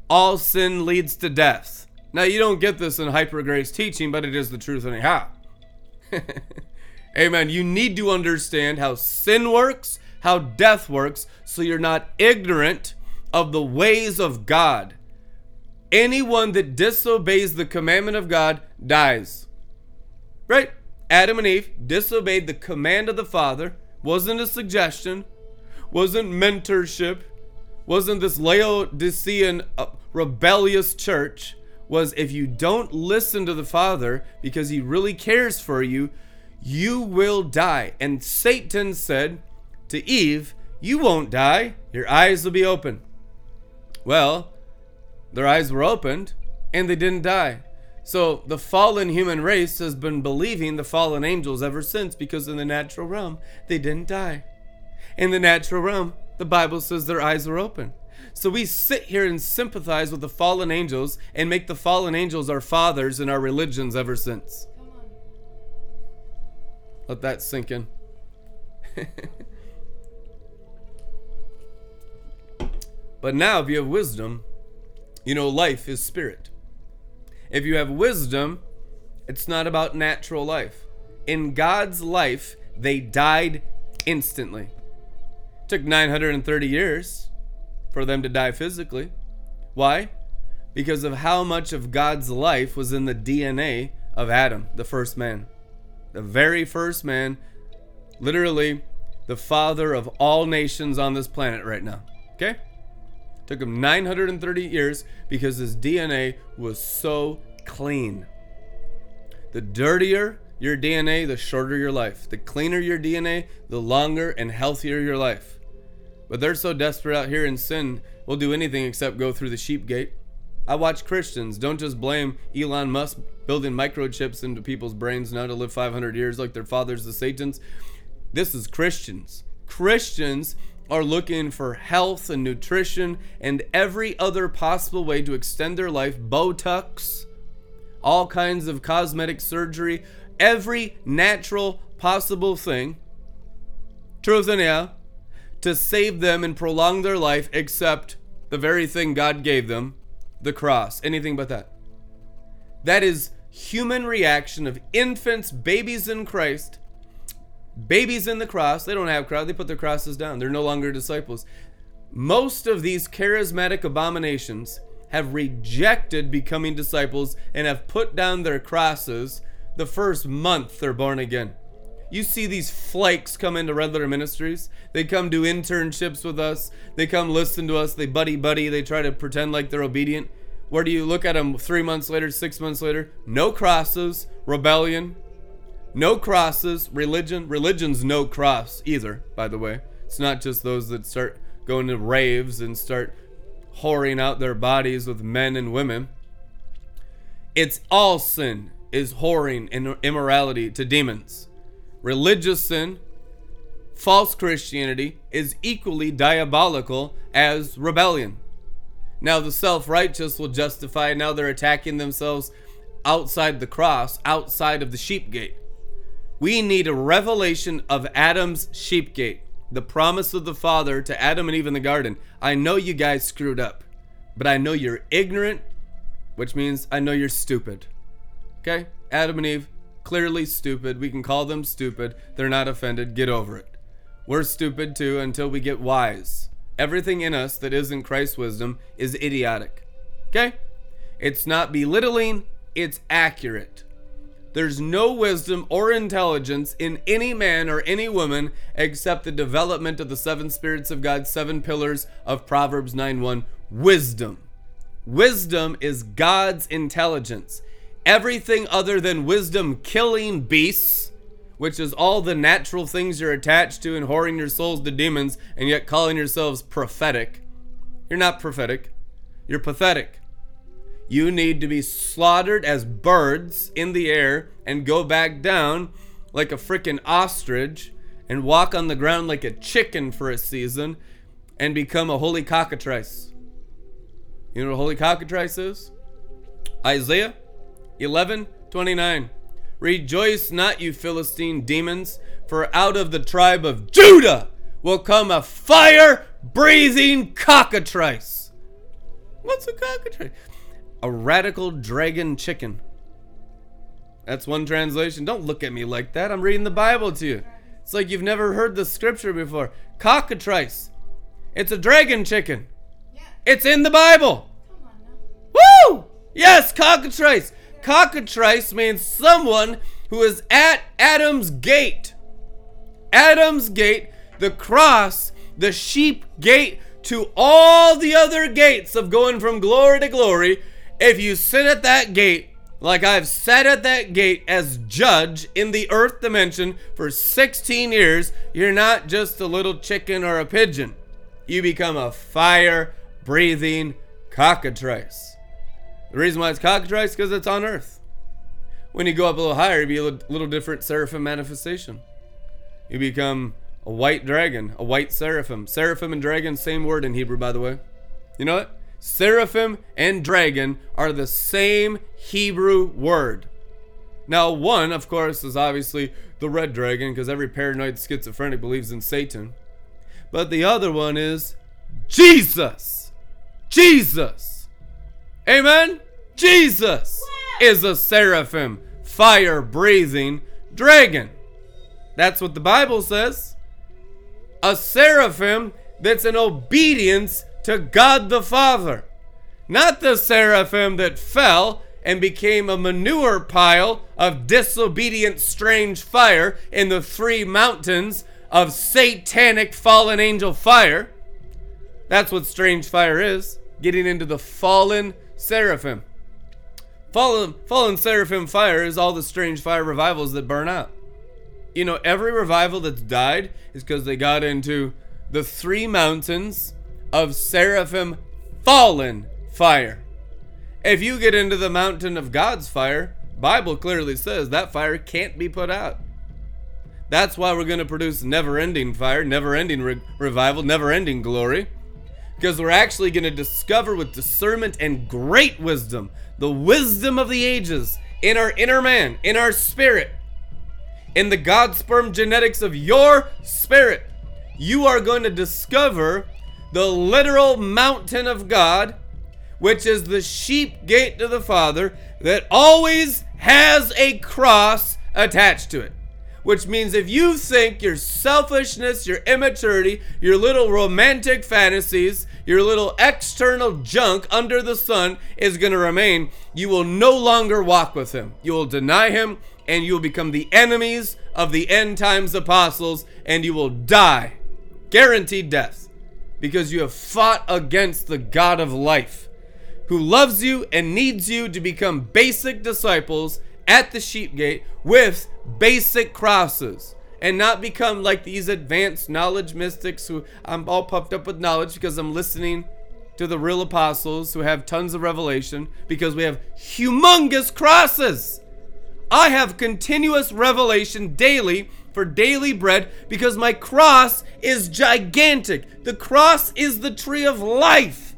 All sin leads to death. Now, you don't get this in hyper grace teaching, but it is the truth anyhow. Amen. You need to understand how sin works, how death works, so you're not ignorant of the ways of God. Anyone that disobeys the commandment of God dies. Right? Adam and Eve disobeyed the command of the Father. Wasn't a suggestion, wasn't mentorship, wasn't this Laodicean uh, rebellious church was if you don't listen to the Father because he really cares for you, you will die. And Satan said to Eve, You won't die, your eyes will be open. Well, their eyes were opened and they didn't die. So the fallen human race has been believing the fallen angels ever since because in the natural realm they didn't die. In the natural realm, the Bible says their eyes were open. So we sit here and sympathize with the fallen angels and make the fallen angels our fathers in our religions ever since. Let that sink in. but now, if you have wisdom, you know life is spirit. If you have wisdom, it's not about natural life. In God's life, they died instantly. It took 930 years for them to die physically. Why? Because of how much of God's life was in the DNA of Adam, the first man. the very first man, literally the father of all nations on this planet right now. Okay? Took him 930 years because his DNA was so clean. The dirtier your DNA, the shorter your life. The cleaner your DNA, the longer and healthier your life. But they're so desperate out here in sin, will do anything except go through the sheep gate. I watch Christians. Don't just blame Elon Musk building microchips into people's brains now to live 500 years like their fathers, the Satans. This is Christians. Christians are looking for health and nutrition and every other possible way to extend their life. Botox, all kinds of cosmetic surgery, every natural possible thing. Truth and yeah, to save them and prolong their life, except the very thing God gave them the cross. Anything but that. That is human reaction of infants, babies in Christ, babies in the cross. They don't have cross, they put their crosses down. They're no longer disciples. Most of these charismatic abominations have rejected becoming disciples and have put down their crosses the first month they're born again. You see these flakes come into Red Letter Ministries. They come do internships with us. They come listen to us. They buddy buddy. They try to pretend like they're obedient. Where do you look at them three months later, six months later? No crosses, rebellion. No crosses, religion. Religion's no cross either, by the way. It's not just those that start going to raves and start whoring out their bodies with men and women. It's all sin is whoring and immorality to demons. Religious sin, false Christianity, is equally diabolical as rebellion. Now, the self righteous will justify, now they're attacking themselves outside the cross, outside of the sheep gate. We need a revelation of Adam's sheep gate, the promise of the Father to Adam and Eve in the garden. I know you guys screwed up, but I know you're ignorant, which means I know you're stupid. Okay? Adam and Eve, clearly stupid. We can call them stupid. They're not offended. Get over it. We're stupid too until we get wise. Everything in us that isn't Christ's wisdom is idiotic. Okay? It's not belittling, it's accurate. There's no wisdom or intelligence in any man or any woman except the development of the seven spirits of God, seven pillars of Proverbs 9 1. Wisdom. Wisdom is God's intelligence everything other than wisdom killing beasts, which is all the natural things you're attached to and whoring your souls to demons and yet calling yourselves prophetic. You're not prophetic, you're pathetic. You need to be slaughtered as birds in the air and go back down like a freaking ostrich and walk on the ground like a chicken for a season and become a holy cockatrice. You know what a holy cockatrice is? Isaiah 11 29. Rejoice not, you Philistine demons, for out of the tribe of Judah will come a fire breathing cockatrice. What's a cockatrice? A radical dragon chicken. That's one translation. Don't look at me like that. I'm reading the Bible to you. It's like you've never heard the scripture before. Cockatrice. It's a dragon chicken. Yeah. It's in the Bible. Woo! Yes, cockatrice. Cockatrice means someone who is at Adam's gate. Adam's gate, the cross, the sheep gate to all the other gates of going from glory to glory. If you sit at that gate, like I've sat at that gate as judge in the earth dimension for 16 years, you're not just a little chicken or a pigeon. You become a fire breathing cockatrice. The reason why it's cockatrice because it's on Earth. When you go up a little higher, you be a little different seraphim manifestation. You become a white dragon, a white seraphim. Seraphim and dragon, same word in Hebrew, by the way. You know what? Seraphim and dragon are the same Hebrew word. Now, one, of course, is obviously the red dragon because every paranoid schizophrenic believes in Satan. But the other one is Jesus. Jesus. Amen? Jesus is a seraphim, fire breathing dragon. That's what the Bible says. A seraphim that's in obedience to God the Father. Not the seraphim that fell and became a manure pile of disobedient, strange fire in the three mountains of satanic fallen angel fire. That's what strange fire is getting into the fallen seraphim. Fallen, fallen seraphim fire is all the strange fire revivals that burn out. You know, every revival that's died is because they got into the three mountains of seraphim fallen fire. If you get into the mountain of God's fire, Bible clearly says that fire can't be put out. That's why we're going to produce never-ending fire, never-ending re- revival, never-ending glory because we're actually going to discover with discernment and great wisdom the wisdom of the ages in our inner man, in our spirit, in the God sperm genetics of your spirit. You are going to discover the literal mountain of God, which is the sheep gate to the Father that always has a cross attached to it which means if you think your selfishness, your immaturity, your little romantic fantasies, your little external junk under the sun is going to remain, you will no longer walk with him. You will deny him and you will become the enemies of the end times apostles and you will die. Guaranteed death. Because you have fought against the God of life, who loves you and needs you to become basic disciples at the sheep gate with basic crosses and not become like these advanced knowledge mystics who I'm all puffed up with knowledge because I'm listening to the real apostles who have tons of revelation because we have humongous crosses. I have continuous revelation daily for daily bread because my cross is gigantic. The cross is the tree of life.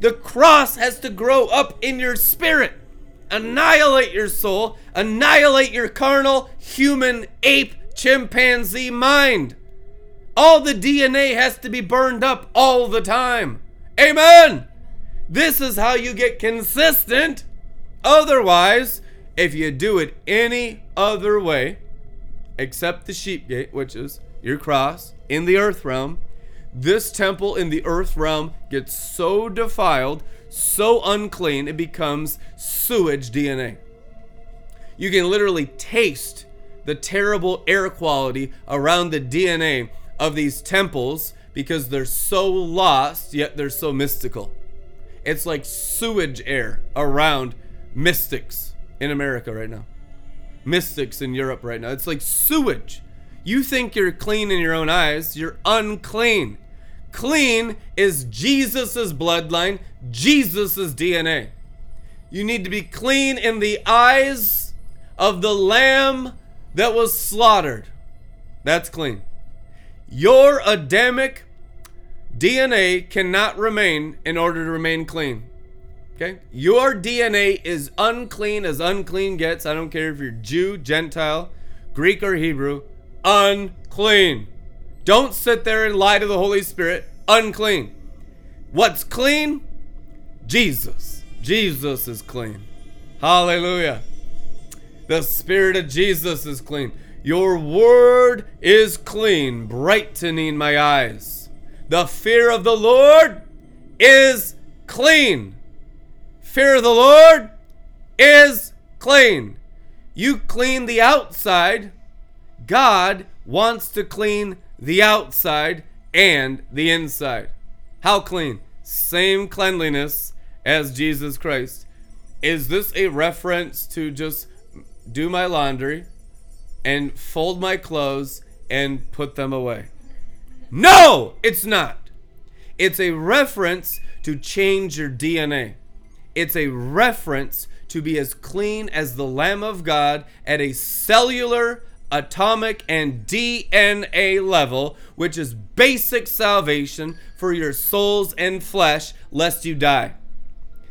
The cross has to grow up in your spirit annihilate your soul, annihilate your carnal, human, ape, chimpanzee mind. All the DNA has to be burned up all the time. Amen. This is how you get consistent. Otherwise, if you do it any other way, except the sheep gate, which is your cross in the earth realm, this temple in the earth realm gets so defiled so unclean it becomes sewage DNA. You can literally taste the terrible air quality around the DNA of these temples because they're so lost, yet they're so mystical. It's like sewage air around mystics in America right now, mystics in Europe right now. It's like sewage. You think you're clean in your own eyes, you're unclean. Clean is Jesus's bloodline, Jesus's DNA. You need to be clean in the eyes of the lamb that was slaughtered. That's clean. Your Adamic DNA cannot remain in order to remain clean. Okay? Your DNA is unclean as unclean gets. I don't care if you're Jew, Gentile, Greek, or Hebrew. Unclean. Don't sit there and lie to the Holy Spirit. Unclean. What's clean? Jesus. Jesus is clean. Hallelujah. The Spirit of Jesus is clean. Your word is clean, brightening my eyes. The fear of the Lord is clean. Fear of the Lord is clean. You clean the outside, God wants to clean the outside and the inside. How clean? Same cleanliness as Jesus Christ. Is this a reference to just do my laundry and fold my clothes and put them away? No, it's not. It's a reference to change your DNA. It's a reference to be as clean as the Lamb of God at a cellular atomic, and DNA level, which is basic salvation for your souls and flesh, lest you die.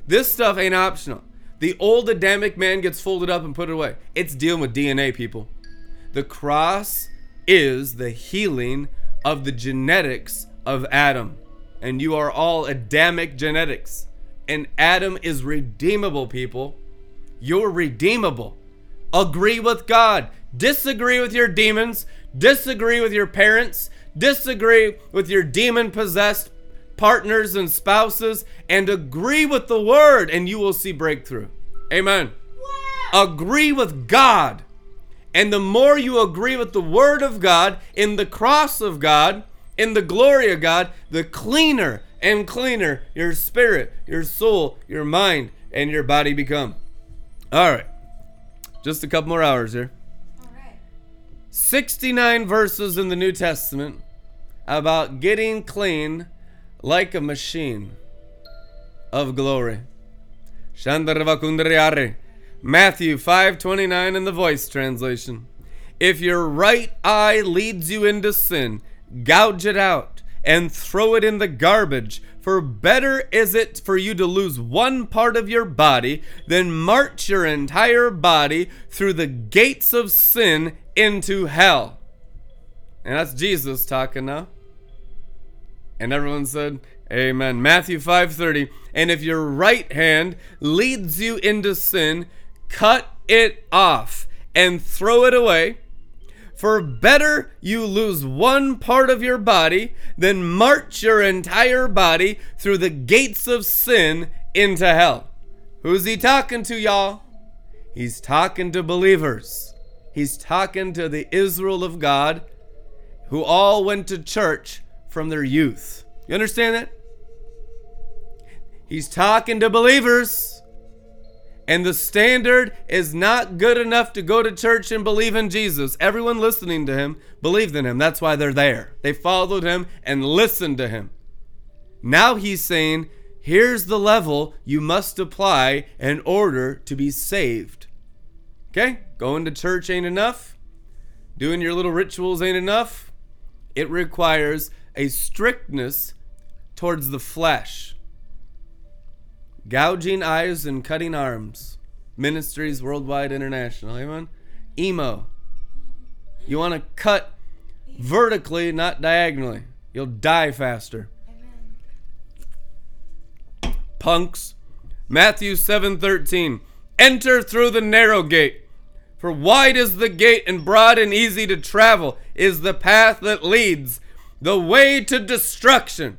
This stuff ain't optional. The old Adamic man gets folded up and put away. It's dealing with DNA, people. The cross is the healing of the genetics of Adam. And you are all Adamic genetics. And Adam is redeemable, people. You're redeemable. Agree with God. Disagree with your demons. Disagree with your parents. Disagree with your demon possessed partners and spouses. And agree with the word, and you will see breakthrough. Amen. Agree with God. And the more you agree with the Word of God, in the cross of God, in the glory of God, the cleaner and cleaner your spirit, your soul, your mind, and your body become. All right. Just a couple more hours here. All right. 69 verses in the New Testament about getting clean like a machine of glory. Matthew 5:29 in the voice translation. If your right eye leads you into sin, gouge it out and throw it in the garbage. For better is it for you to lose one part of your body than march your entire body through the gates of sin into hell. And that's Jesus talking now. And everyone said, Amen. Matthew 5:30. And if your right hand leads you into sin, cut it off and throw it away. For better you lose one part of your body than march your entire body through the gates of sin into hell. Who's he talking to, y'all? He's talking to believers. He's talking to the Israel of God who all went to church from their youth. You understand that? He's talking to believers. And the standard is not good enough to go to church and believe in Jesus. Everyone listening to him believed in him. That's why they're there. They followed him and listened to him. Now he's saying, here's the level you must apply in order to be saved. Okay? Going to church ain't enough. Doing your little rituals ain't enough. It requires a strictness towards the flesh. Gouging eyes and cutting arms. Ministries Worldwide International. Amen. Emo. You want to cut vertically, not diagonally. You'll die faster. Amen. Punks. Matthew 7:13. Enter through the narrow gate. For wide is the gate and broad and easy to travel is the path that leads the way to destruction.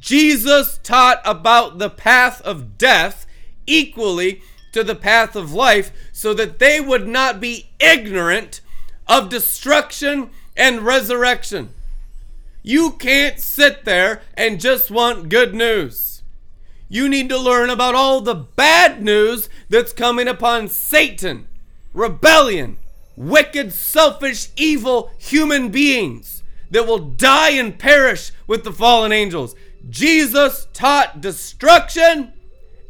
Jesus taught about the path of death equally to the path of life so that they would not be ignorant of destruction and resurrection. You can't sit there and just want good news. You need to learn about all the bad news that's coming upon Satan, rebellion, wicked, selfish, evil human beings that will die and perish with the fallen angels. Jesus taught destruction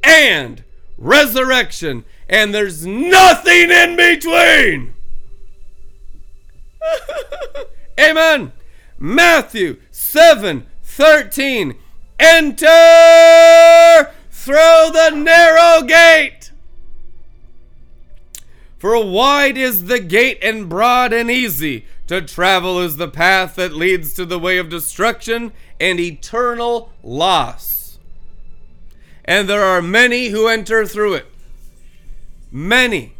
and resurrection, and there's nothing in between. Amen. Matthew 7 13. Enter through the narrow gate. For wide is the gate and broad and easy to travel is the path that leads to the way of destruction and eternal loss. And there are many who enter through it. Many.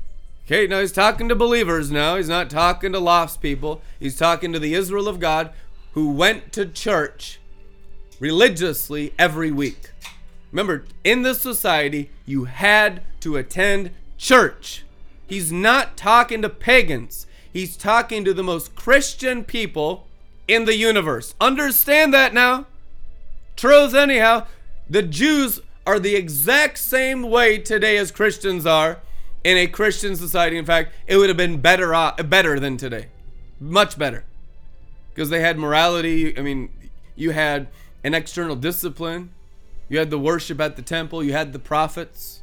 Okay, now he's talking to believers now. He's not talking to lost people. He's talking to the Israel of God who went to church religiously every week. Remember, in this society, you had to attend church. He's not talking to pagans. He's talking to the most Christian people in the universe. Understand that now. Truth, anyhow. The Jews are the exact same way today as Christians are in a Christian society. In fact, it would have been better, uh, better than today, much better, because they had morality. I mean, you had an external discipline. You had the worship at the temple. You had the prophets.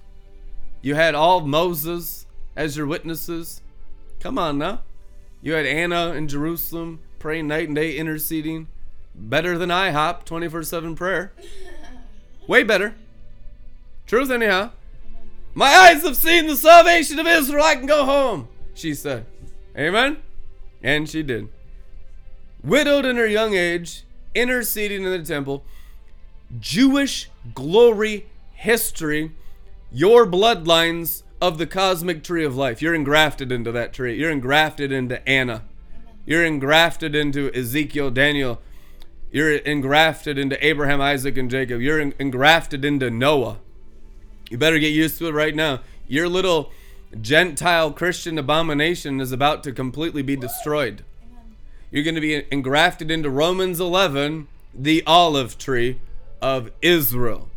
You had all Moses as your witnesses. Come on now. You had Anna in Jerusalem praying night and day, interceding. Better than IHOP 24 7 prayer. Way better. Truth, anyhow. My eyes have seen the salvation of Israel. I can go home, she said. Amen? And she did. Widowed in her young age, interceding in the temple. Jewish glory history, your bloodlines of the cosmic tree of life. You're engrafted into that tree. You're engrafted into Anna. You're engrafted into Ezekiel, Daniel. You're engrafted into Abraham, Isaac, and Jacob. You're engrafted into Noah. You better get used to it right now. Your little Gentile Christian abomination is about to completely be destroyed. You're going to be engrafted into Romans 11, the olive tree of Israel.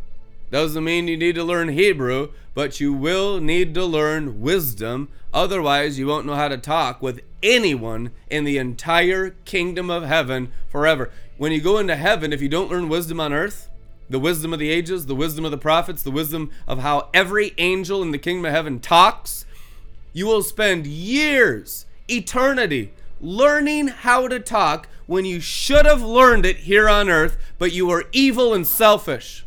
Doesn't mean you need to learn Hebrew, but you will need to learn wisdom. Otherwise, you won't know how to talk with anyone in the entire kingdom of heaven forever. When you go into heaven, if you don't learn wisdom on earth, the wisdom of the ages, the wisdom of the prophets, the wisdom of how every angel in the kingdom of heaven talks, you will spend years, eternity, learning how to talk when you should have learned it here on earth, but you were evil and selfish.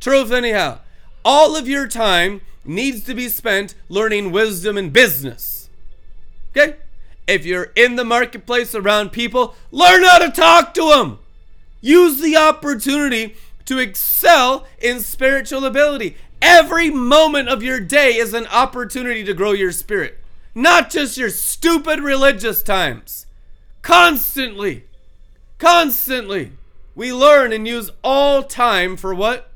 Truth, anyhow. All of your time needs to be spent learning wisdom and business. Okay? If you're in the marketplace around people, learn how to talk to them. Use the opportunity to excel in spiritual ability. Every moment of your day is an opportunity to grow your spirit, not just your stupid religious times. Constantly, constantly, we learn and use all time for what?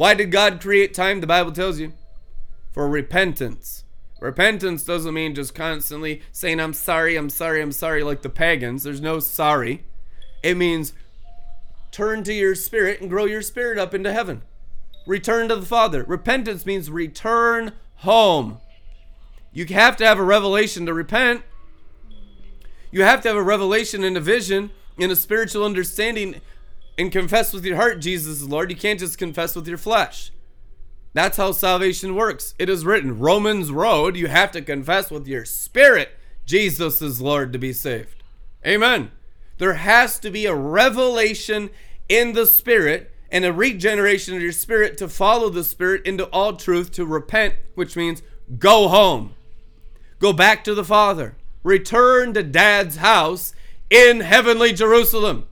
Why did God create time? The Bible tells you for repentance. Repentance doesn't mean just constantly saying, I'm sorry, I'm sorry, I'm sorry, like the pagans. There's no sorry. It means turn to your spirit and grow your spirit up into heaven. Return to the Father. Repentance means return home. You have to have a revelation to repent. You have to have a revelation and a vision and a spiritual understanding and confess with your heart Jesus is Lord. You can't just confess with your flesh. That's how salvation works. It is written, Romans Road, you have to confess with your spirit Jesus is Lord to be saved. Amen. There has to be a revelation in the spirit and a regeneration of your spirit to follow the spirit into all truth to repent, which means go home. Go back to the Father. Return to dad's house in heavenly Jerusalem.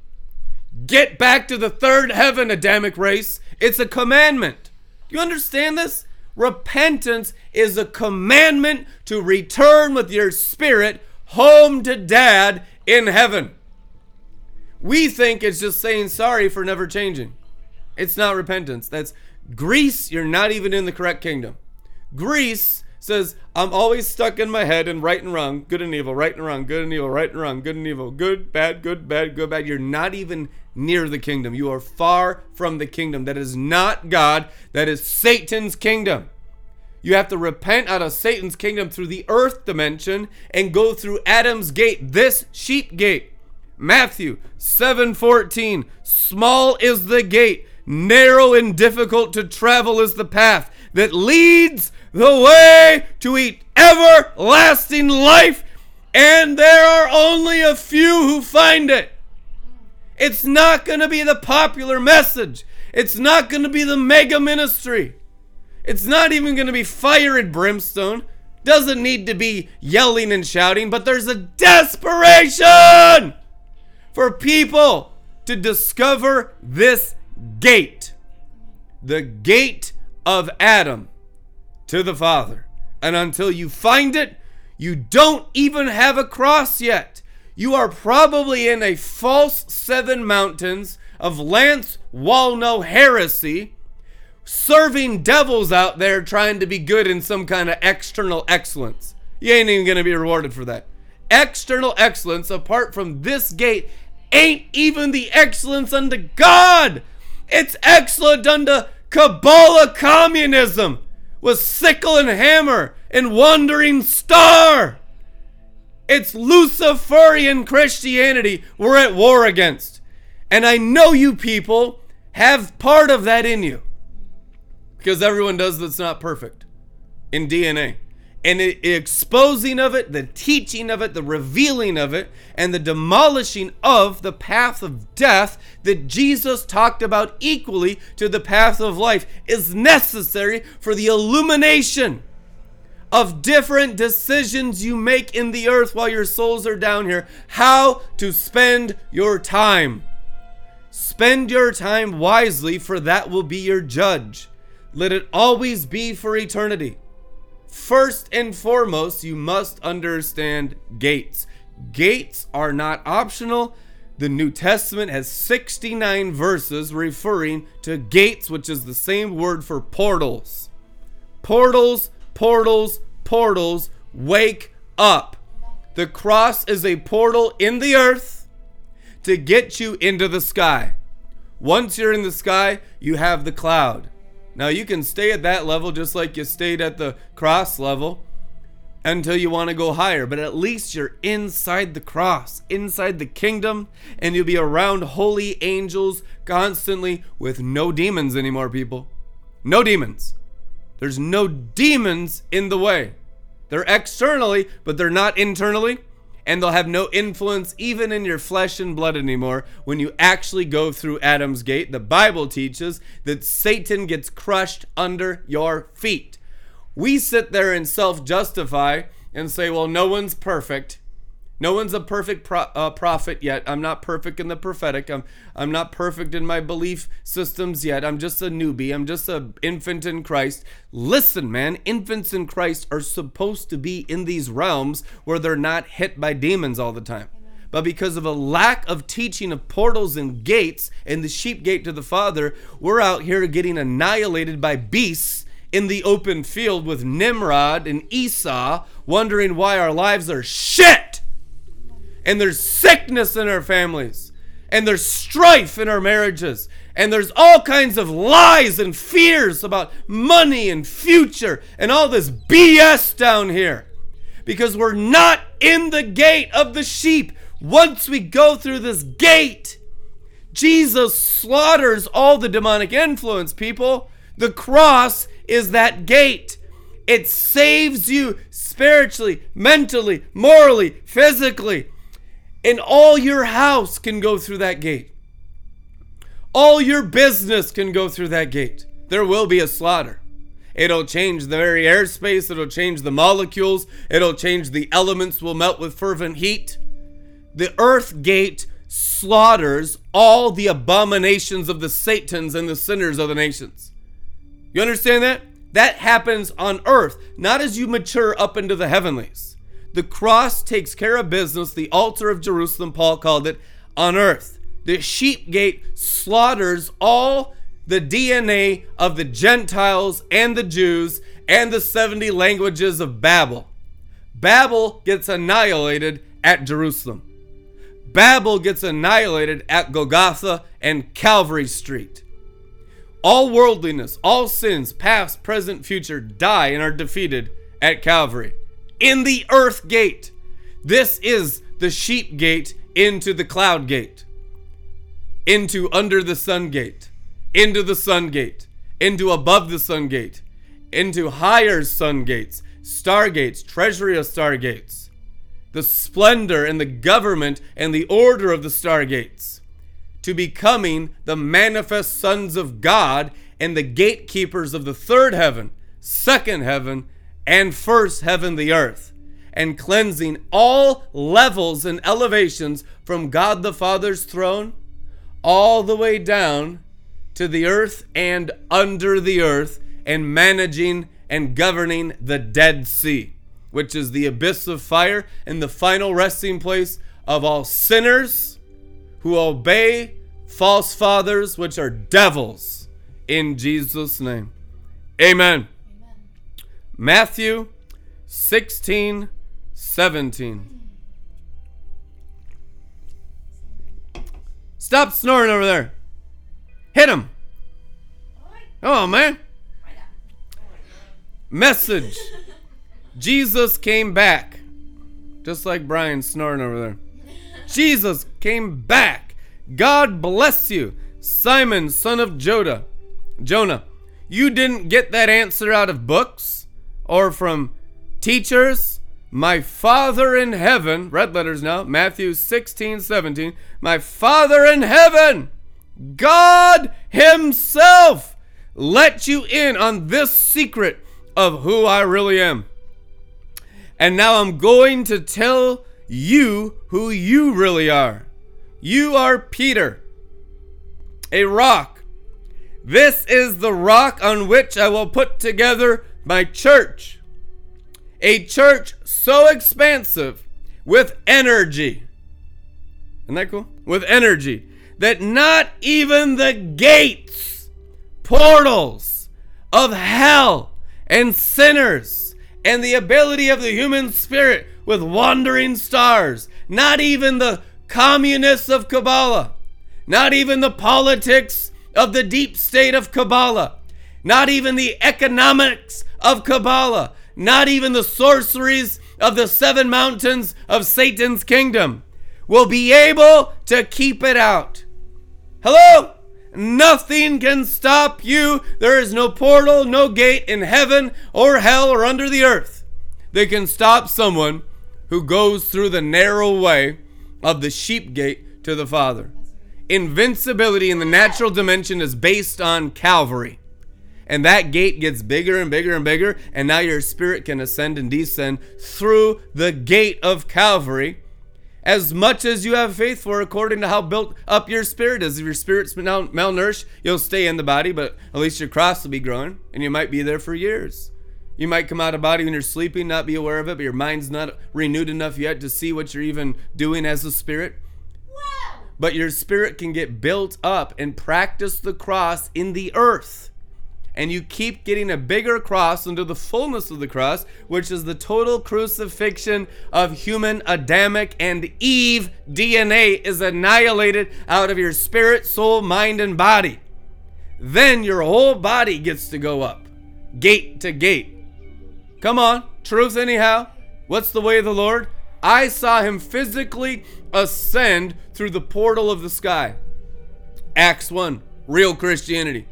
Get back to the third heaven, Adamic race. It's a commandment. You understand this? Repentance is a commandment to return with your spirit home to dad in heaven. We think it's just saying sorry for never changing. It's not repentance. That's Greece, you're not even in the correct kingdom. Greece says, I'm always stuck in my head and right and wrong, good and evil, right and wrong, good and evil, right and wrong, good and evil, good, bad, good, bad, good, bad. You're not even near the kingdom. You are far from the kingdom. That is not God, that is Satan's kingdom. You have to repent out of Satan's kingdom through the earth dimension and go through Adam's gate, this sheep gate. Matthew 7:14 Small is the gate, narrow and difficult to travel is the path that leads the way to eat everlasting life, and there are only a few who find it. It's not going to be the popular message. It's not going to be the mega ministry. It's not even going to be fire and brimstone. Doesn't need to be yelling and shouting, but there's a desperation for people to discover this gate the gate of Adam to the Father. And until you find it, you don't even have a cross yet. You are probably in a false seven mountains of Lance Wallnau heresy, serving devils out there trying to be good in some kind of external excellence. You ain't even going to be rewarded for that. External excellence, apart from this gate, ain't even the excellence unto God. It's excellent unto Kabbalah communism with sickle and hammer and wandering star. It's Luciferian Christianity we're at war against. And I know you people have part of that in you. Because everyone does that's not perfect in DNA and the exposing of it, the teaching of it, the revealing of it, and the demolishing of the path of death that Jesus talked about equally to the path of life is necessary for the illumination of different decisions you make in the earth while your souls are down here. How to spend your time. Spend your time wisely, for that will be your judge. Let it always be for eternity. First and foremost, you must understand gates. Gates are not optional. The New Testament has 69 verses referring to gates, which is the same word for portals. Portals, portals, portals, wake up. The cross is a portal in the earth to get you into the sky. Once you're in the sky, you have the cloud. Now you can stay at that level just like you stayed at the cross level until you want to go higher, but at least you're inside the cross, inside the kingdom, and you'll be around holy angels constantly with no demons anymore, people. No demons. There's no demons in the way. They're externally, but they're not internally and they'll have no influence even in your flesh and blood anymore when you actually go through Adam's gate. The Bible teaches that Satan gets crushed under your feet. We sit there and self justify and say, well, no one's perfect. No one's a perfect pro- uh, prophet yet. I'm not perfect in the prophetic. I'm I'm not perfect in my belief systems yet. I'm just a newbie. I'm just an infant in Christ. Listen, man, infants in Christ are supposed to be in these realms where they're not hit by demons all the time. But because of a lack of teaching of portals and gates and the sheep gate to the Father, we're out here getting annihilated by beasts in the open field with Nimrod and Esau, wondering why our lives are shit and there's sickness in our families, and there's strife in our marriages, and there's all kinds of lies and fears about money and future and all this BS down here because we're not in the gate of the sheep. Once we go through this gate, Jesus slaughters all the demonic influence, people. The cross is that gate. It saves you spiritually, mentally, morally, physically and all your house can go through that gate. All your business can go through that gate. There will be a slaughter. It'll change the very airspace, it'll change the molecules, it'll change the elements will melt with fervent heat. The earth gate slaughters all the abominations of the Satans and the sinners of the nations. You understand that? That happens on earth, not as you mature up into the heavenlies. The cross takes care of business. The altar of Jerusalem, Paul called it, on earth. The sheep gate slaughters all the DNA of the Gentiles and the Jews and the 70 languages of Babel. Babel gets annihilated at Jerusalem. Babel gets annihilated at Golgotha and Calvary Street. All worldliness, all sins, past, present, future, die and are defeated at Calvary in the earth gate. This is the sheep gate into the cloud gate, into under the sun gate, into the sun gate, into above the sun gate, into higher sun gates, stargates, treasury of stargates, the splendor and the government and the order of the stargates, to becoming the manifest sons of God and the gatekeepers of the third heaven, second heaven, and first heaven, the earth, and cleansing all levels and elevations from God the Father's throne all the way down to the earth and under the earth, and managing and governing the Dead Sea, which is the abyss of fire and the final resting place of all sinners who obey false fathers, which are devils, in Jesus' name. Amen. Matthew 16, 17. Stop snoring over there. Hit him. Come on, man. Message. Jesus came back. Just like Brian snoring over there. Jesus came back. God bless you, Simon, son of Jodah. Jonah. You didn't get that answer out of books or from teachers, my Father in heaven, red letters now, Matthew 16, 17, my Father in heaven, God Himself, let you in on this secret of who I really am. And now I'm going to tell you who you really are. You are Peter, a rock. This is the rock on which I will put together my church. A church so expansive with energy. Isn't that cool? With energy that not even the gates, portals of hell and sinners and the ability of the human spirit with wandering stars. Not even the communists of Kabbalah, not even the politics of the deep state of Kabbalah, not even the economics of Kabbalah, not even the sorceries of the seven mountains of Satan's kingdom will be able to keep it out. Hello? Nothing can stop you. There is no portal, no gate in heaven or hell or under the earth that can stop someone who goes through the narrow way of the sheep gate to the Father. Invincibility in the natural dimension is based on Calvary. And that gate gets bigger and bigger and bigger, and now your spirit can ascend and descend through the gate of Calvary as much as you have faith for, according to how built up your spirit is. If your spirit's mal- malnourished, you'll stay in the body, but at least your cross will be growing, and you might be there for years. You might come out of body when you're sleeping, not be aware of it, but your mind's not renewed enough yet to see what you're even doing as a spirit. But your spirit can get built up and practice the cross in the earth and you keep getting a bigger cross into the fullness of the cross, which is the total crucifixion of human Adamic and Eve DNA is annihilated out of your spirit, soul, mind, and body. Then your whole body gets to go up, gate to gate. Come on, truth anyhow. What's the way of the Lord? I saw him physically ascend through the portal of the sky. Acts 1, real Christianity.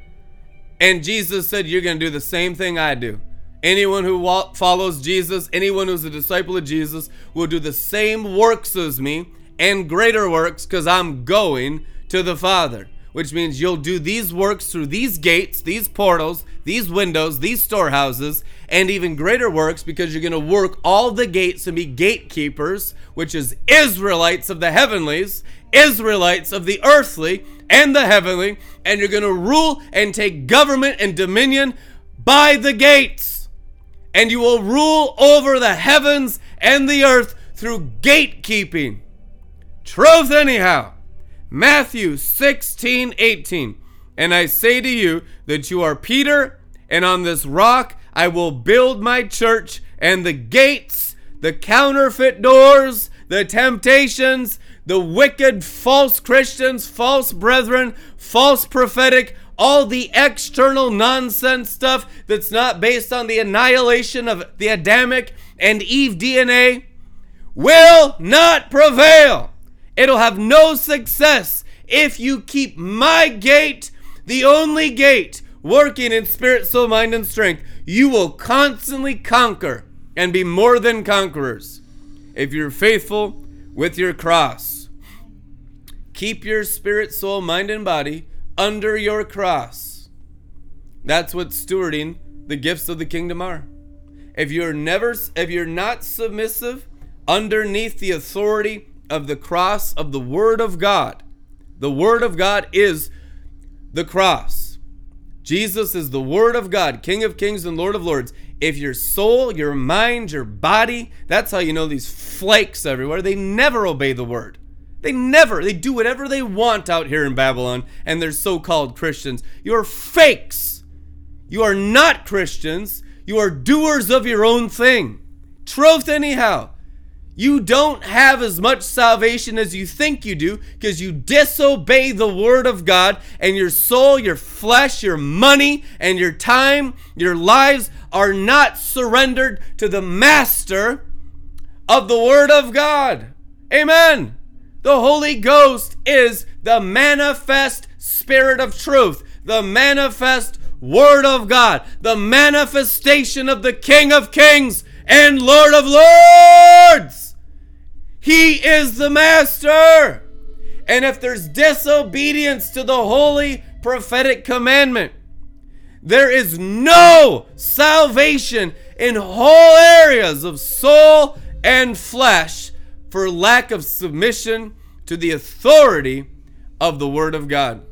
And Jesus said, You're going to do the same thing I do. Anyone who follows Jesus, anyone who's a disciple of Jesus, will do the same works as me and greater works because I'm going to the Father. Which means you'll do these works through these gates, these portals, these windows, these storehouses, and even greater works because you're going to work all the gates and be gatekeepers, which is Israelites of the heavenlies, Israelites of the earthly, and the heavenly, and you're going to rule and take government and dominion by the gates. And you will rule over the heavens and the earth through gatekeeping. Truth, anyhow. Matthew 16, 18. And I say to you that you are Peter, and on this rock I will build my church, and the gates, the counterfeit doors, the temptations, the wicked false Christians, false brethren, false prophetic, all the external nonsense stuff that's not based on the annihilation of the Adamic and Eve DNA will not prevail. It'll have no success if you keep my gate, the only gate, working in spirit, soul, mind, and strength. You will constantly conquer and be more than conquerors if you're faithful with your cross. Keep your spirit, soul, mind, and body under your cross. That's what stewarding the gifts of the kingdom are. If you're never if you're not submissive underneath the authority of the cross of the word of God, the word of God is the cross. Jesus is the word of God, King of kings and Lord of lords. If your soul, your mind, your body, that's how you know these flakes everywhere, they never obey the word. They never, they do whatever they want out here in Babylon and they're so called Christians. You're fakes. You are not Christians. You are doers of your own thing. Truth, anyhow. You don't have as much salvation as you think you do because you disobey the word of God, and your soul, your flesh, your money, and your time, your lives are not surrendered to the master of the word of God. Amen. The Holy Ghost is the manifest Spirit of truth, the manifest Word of God, the manifestation of the King of Kings and Lord of Lords. He is the Master. And if there's disobedience to the holy prophetic commandment, there is no salvation in whole areas of soul and flesh for lack of submission to the authority of the Word of God.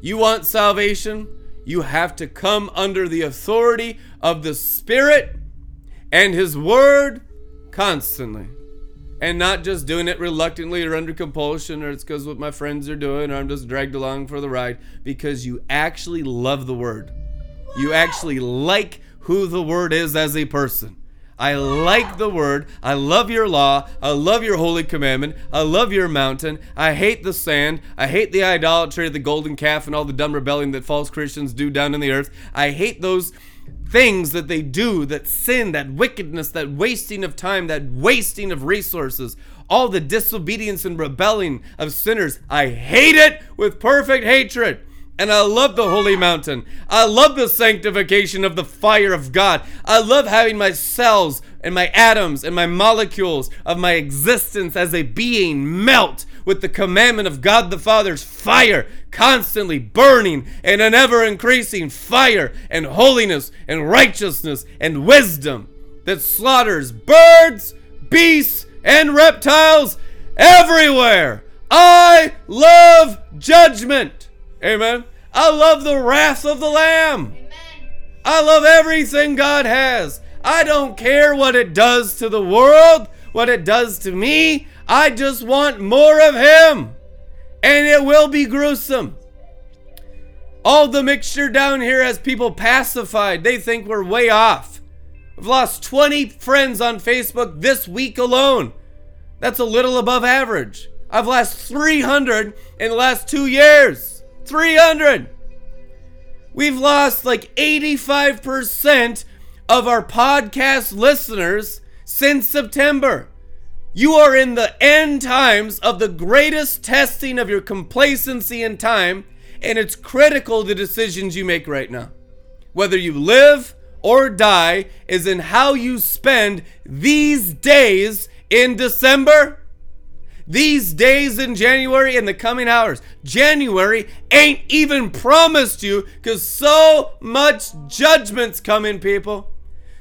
You want salvation? You have to come under the authority of the Spirit and His Word constantly. And not just doing it reluctantly or under compulsion, or it's because what my friends are doing, or I'm just dragged along for the ride, because you actually love the Word. You actually like who the Word is as a person. I like the word. I love your law. I love your holy commandment. I love your mountain. I hate the sand. I hate the idolatry of the golden calf and all the dumb rebellion that false Christians do down in the earth. I hate those things that they do, that sin, that wickedness, that wasting of time, that wasting of resources, all the disobedience and rebelling of sinners. I hate it with perfect hatred. And I love the holy mountain. I love the sanctification of the fire of God. I love having my cells and my atoms and my molecules of my existence as a being melt with the commandment of God the Father's fire, constantly burning in an ever increasing fire and holiness and righteousness and wisdom that slaughters birds, beasts, and reptiles everywhere. I love judgment. Amen. I love the wrath of the Lamb. Amen. I love everything God has. I don't care what it does to the world, what it does to me. I just want more of Him. And it will be gruesome. All the mixture down here has people pacified. They think we're way off. I've lost 20 friends on Facebook this week alone. That's a little above average. I've lost 300 in the last two years. 300. We've lost like 85% of our podcast listeners since September. You are in the end times of the greatest testing of your complacency and time, and it's critical the decisions you make right now. Whether you live or die is in how you spend these days in December these days in January and the coming hours. January ain't even promised you because so much judgment's coming, people.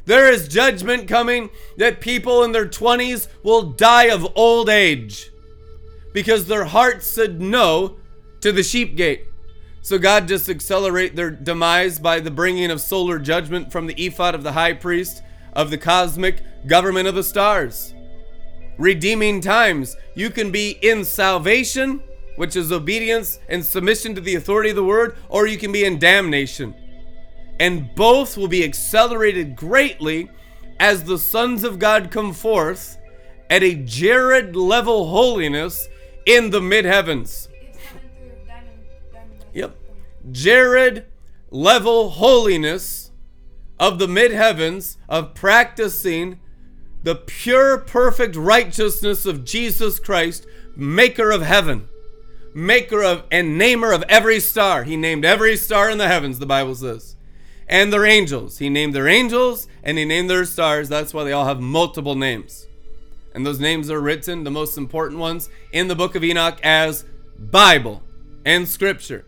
There is judgment coming that people in their 20s will die of old age because their hearts said no to the sheep gate. So God just accelerate their demise by the bringing of solar judgment from the ephod of the high priest of the cosmic government of the stars redeeming times. You can be in salvation, which is obedience and submission to the authority of the word, or you can be in damnation. And both will be accelerated greatly as the sons of God come forth at a Jared level holiness in the mid heavens. Yep. Jared level holiness of the mid heavens of practicing the pure, perfect righteousness of Jesus Christ, maker of heaven, maker of and namer of every star. He named every star in the heavens, the Bible says. And their angels. He named their angels and he named their stars. That's why they all have multiple names. And those names are written, the most important ones, in the book of Enoch as Bible and Scripture.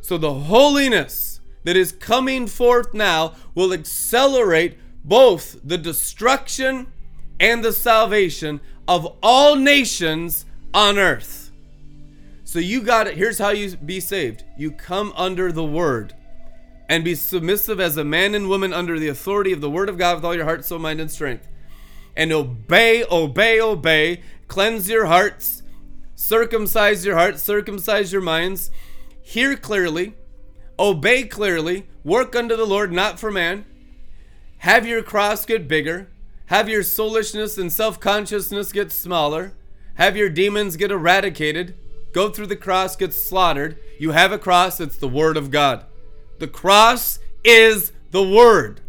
So the holiness that is coming forth now will accelerate both the destruction and the salvation of all nations on earth. So you got it. Here's how you be saved you come under the word and be submissive as a man and woman under the authority of the word of God with all your heart, soul, mind, and strength. And obey, obey, obey. Cleanse your hearts, circumcise your hearts, circumcise your minds. Hear clearly, obey clearly, work unto the Lord, not for man. Have your cross get bigger have your soulishness and self consciousness get smaller. Have your demons get eradicated. Go through the cross, get slaughtered. You have a cross, it's the Word of God. The cross is the Word.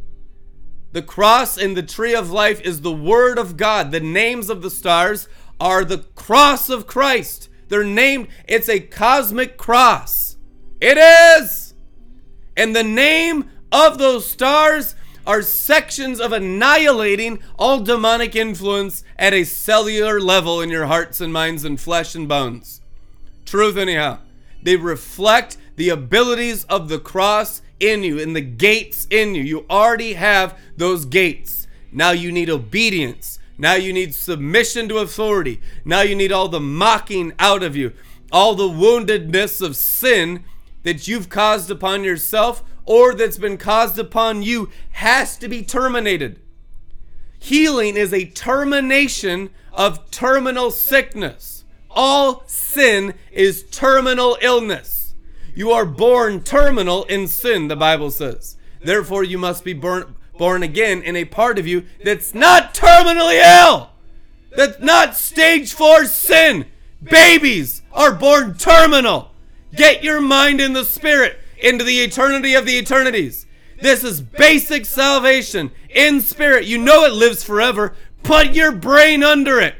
The cross and the tree of life is the Word of God. The names of the stars are the cross of Christ. They're named, it's a cosmic cross. It is. And the name of those stars are sections of annihilating all demonic influence at a cellular level in your hearts and minds and flesh and bones. Truth, anyhow. They reflect the abilities of the cross in you and the gates in you. You already have those gates. Now you need obedience. Now you need submission to authority. Now you need all the mocking out of you, all the woundedness of sin that you've caused upon yourself or that's been caused upon you has to be terminated. Healing is a termination of terminal sickness. All sin is terminal illness. You are born terminal in sin, the Bible says. Therefore, you must be born, born again in a part of you that's not terminally ill. That's not stage four sin. Babies are born terminal. Get your mind in the spirit into the eternity of the eternities. This is basic salvation in spirit. You know it lives forever. Put your brain under it,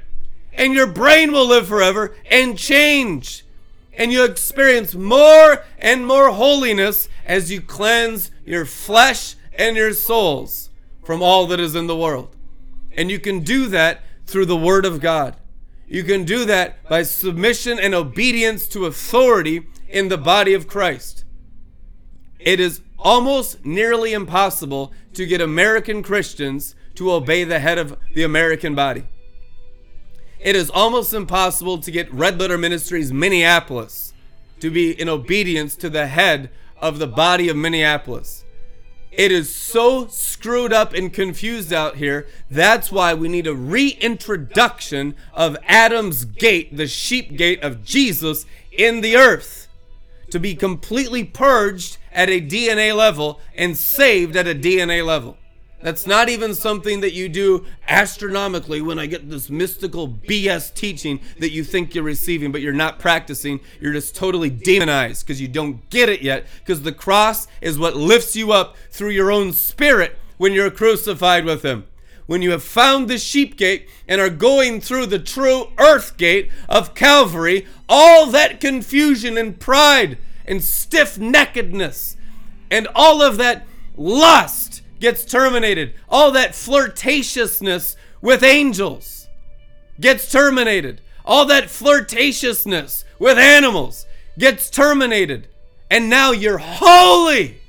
and your brain will live forever and change. And you experience more and more holiness as you cleanse your flesh and your souls from all that is in the world. And you can do that through the Word of God. You can do that by submission and obedience to authority in the body of Christ. It is almost nearly impossible to get American Christians to obey the head of the American body. It is almost impossible to get Red Letter Ministries Minneapolis to be in obedience to the head of the body of Minneapolis. It is so screwed up and confused out here. That's why we need a reintroduction of Adam's gate, the sheep gate of Jesus in the earth, to be completely purged at a DNA level and saved at a DNA level. That's not even something that you do astronomically when I get this mystical BS teaching that you think you're receiving, but you're not practicing. You're just totally demonized because you don't get it yet. Because the cross is what lifts you up through your own spirit when you're crucified with Him. When you have found the sheep gate and are going through the true earth gate of Calvary, all that confusion and pride and stiff neckedness and all of that lust gets terminated. All that flirtatiousness with angels gets terminated. All that flirtatiousness with animals gets terminated. And now you're holy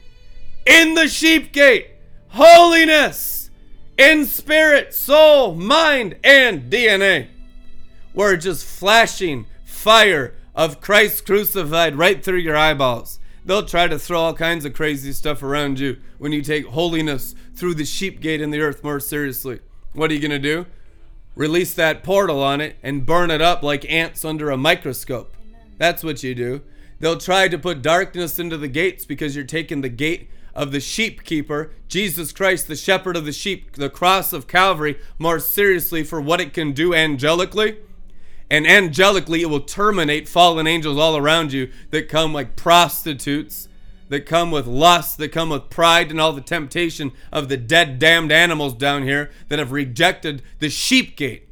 in the sheep gate. Holiness in spirit, soul, mind, and DNA. We're just flashing fire of Christ crucified right through your eyeballs. They'll try to throw all kinds of crazy stuff around you when you take holiness through the sheep gate in the earth more seriously. What are you going to do? Release that portal on it and burn it up like ants under a microscope. That's what you do. They'll try to put darkness into the gates because you're taking the gate of the sheep keeper, Jesus Christ, the shepherd of the sheep, the cross of Calvary, more seriously for what it can do angelically and angelically it will terminate fallen angels all around you that come like prostitutes that come with lust that come with pride and all the temptation of the dead damned animals down here that have rejected the sheep gate.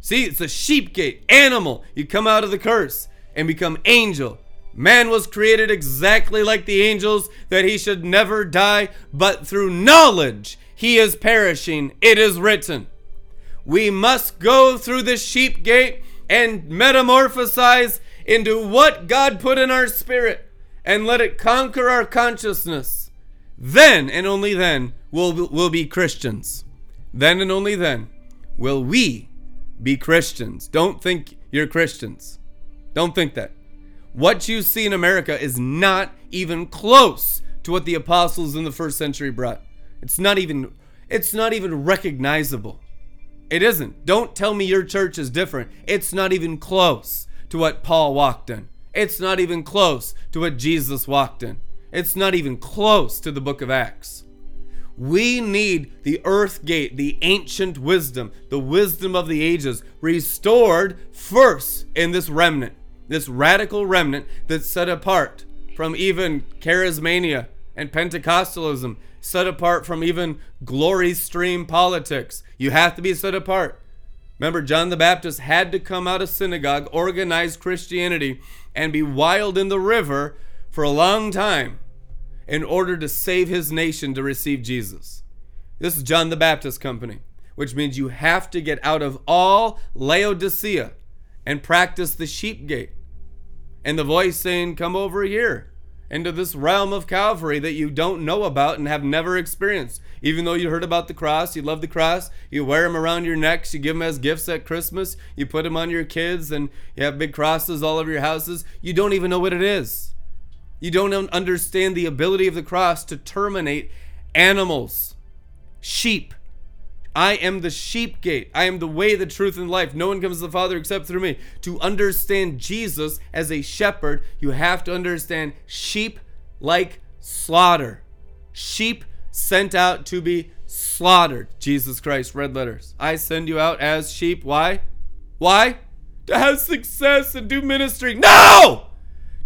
See it's a sheep gate animal. You come out of the curse and become angel. Man was created exactly like the angels that he should never die but through knowledge he is perishing. It is written we must go through the sheep gate and metamorphosize into what God put in our spirit and let it conquer our consciousness. Then and only then will we'll be Christians. Then and only then will we be Christians. Don't think you're Christians. Don't think that. What you see in America is not even close to what the apostles in the first century brought. It's not even it's not even recognizable. It isn't. Don't tell me your church is different. It's not even close to what Paul walked in. It's not even close to what Jesus walked in. It's not even close to the book of Acts. We need the earth gate, the ancient wisdom, the wisdom of the ages, restored first in this remnant, this radical remnant that's set apart from even charismania and Pentecostalism set apart from even glory stream politics. You have to be set apart. Remember, John the Baptist had to come out of synagogue, organize Christianity, and be wild in the river for a long time in order to save his nation to receive Jesus. This is John the Baptist Company, which means you have to get out of all Laodicea and practice the sheep gate. And the voice saying, Come over here into this realm of Calvary that you don't know about and have never experienced. Even though you heard about the cross, you love the cross, you wear them around your necks, you give them as gifts at Christmas, you put them on your kids, and you have big crosses all over your houses. You don't even know what it is. You don't understand the ability of the cross to terminate animals, sheep, I am the sheep gate. I am the way, the truth, and life. No one comes to the Father except through me. To understand Jesus as a shepherd, you have to understand sheep like slaughter. Sheep sent out to be slaughtered. Jesus Christ, red letters. I send you out as sheep. Why? Why? To have success and do ministry. No!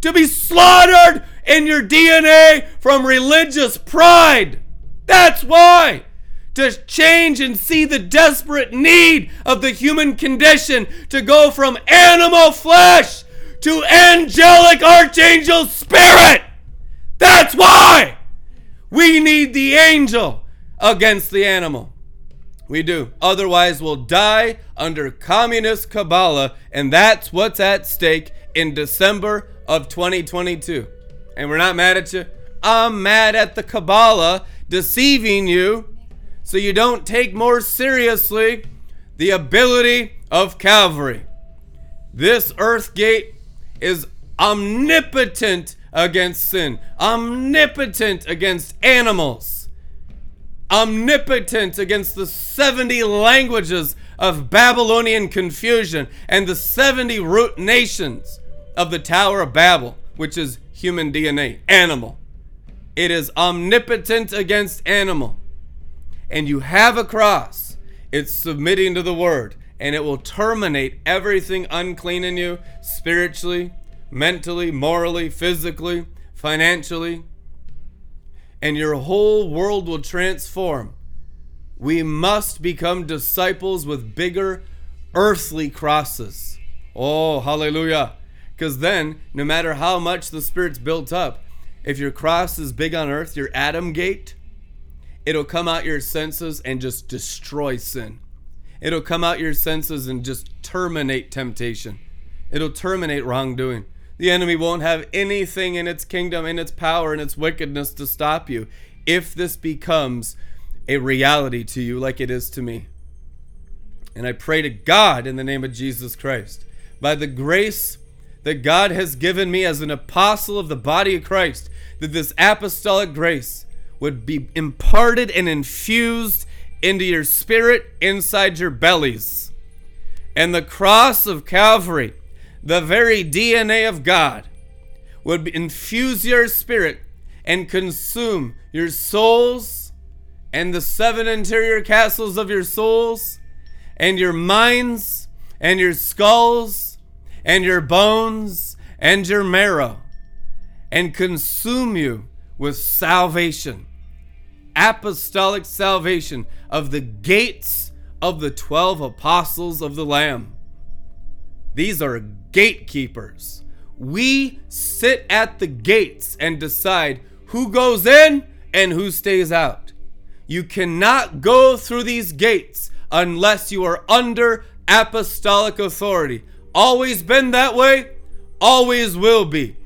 To be slaughtered in your DNA from religious pride. That's why to change and see the desperate need of the human condition to go from animal flesh to angelic archangel spirit. That's why we need the angel against the animal. We do. Otherwise, we'll die under communist Kabbalah, and that's what's at stake in December of 2022. And we're not mad at you. I'm mad at the Kabbalah deceiving you so you don't take more seriously the ability of Calvary. This earth gate is omnipotent against sin, omnipotent against animals, omnipotent against the 70 languages of Babylonian confusion and the 70 root nations of the Tower of Babel, which is human DNA, animal. It is omnipotent against animal and you have a cross, it's submitting to the word, and it will terminate everything unclean in you spiritually, mentally, morally, physically, financially, and your whole world will transform. We must become disciples with bigger earthly crosses. Oh, hallelujah. Because then, no matter how much the Spirit's built up, if your cross is big on earth, your Adam gate, it'll come out your senses and just destroy sin. It'll come out your senses and just terminate temptation. It'll terminate wrongdoing. The enemy won't have anything in its kingdom, in its power, in its wickedness to stop you if this becomes a reality to you like it is to me. And I pray to God in the name of Jesus Christ, by the grace that God has given me as an apostle of the body of Christ, that this apostolic grace would be imparted and infused into your spirit inside your bellies. And the cross of Calvary, the very DNA of God, would infuse your spirit and consume your souls and the seven interior castles of your souls and your minds and your skulls and your bones and your marrow and consume you with salvation apostolic salvation of the gates of the 12 apostles of the Lamb. These are gatekeepers. We sit at the gates and decide who goes in and who stays out. You cannot go through these gates unless you are under apostolic authority. Always been that way, always will be.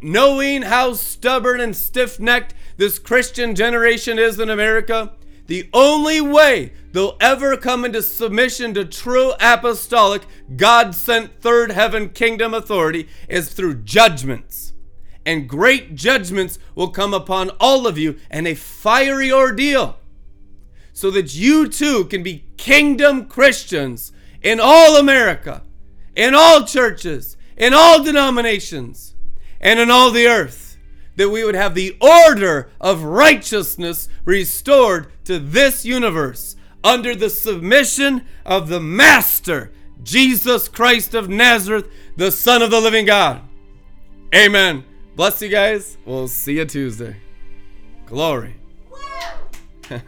Knowing how stubborn and stiff necked this Christian generation is in America, the only way they'll ever come into submission to true apostolic, God sent third heaven kingdom authority is through judgments. And great judgments will come upon all of you and a fiery ordeal so that you too can be kingdom Christians in all America, in all churches, in all denominations, and in all the earth that we would have the order of righteousness restored to this universe under the submission of the Master, Jesus Christ of Nazareth, the Son of the living God. Amen. Bless you guys. We'll see you Tuesday. Glory.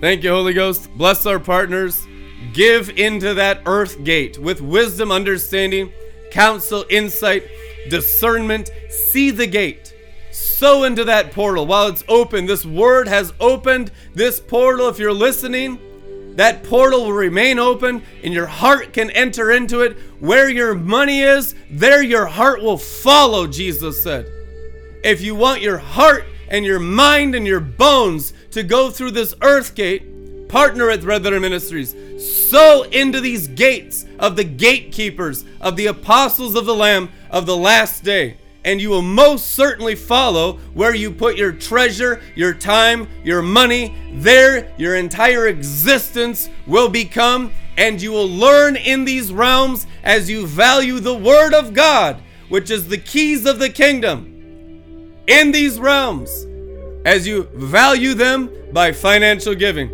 Thank you, Holy Ghost. Bless our partners. Give into that earth gate with wisdom, understanding, counsel, insight, discernment. See the gate. Sow into that portal while it's open. This word has opened this portal. If you're listening, that portal will remain open and your heart can enter into it. Where your money is, there your heart will follow, Jesus said. If you want your heart and your mind and your bones to go through this earth gate, partner at Red Letter Ministries. Sow into these gates of the gatekeepers, of the apostles of the Lamb of the last day. And you will most certainly follow where you put your treasure, your time, your money. There, your entire existence will become, and you will learn in these realms as you value the Word of God, which is the keys of the kingdom. in these realms as you value them by financial giving,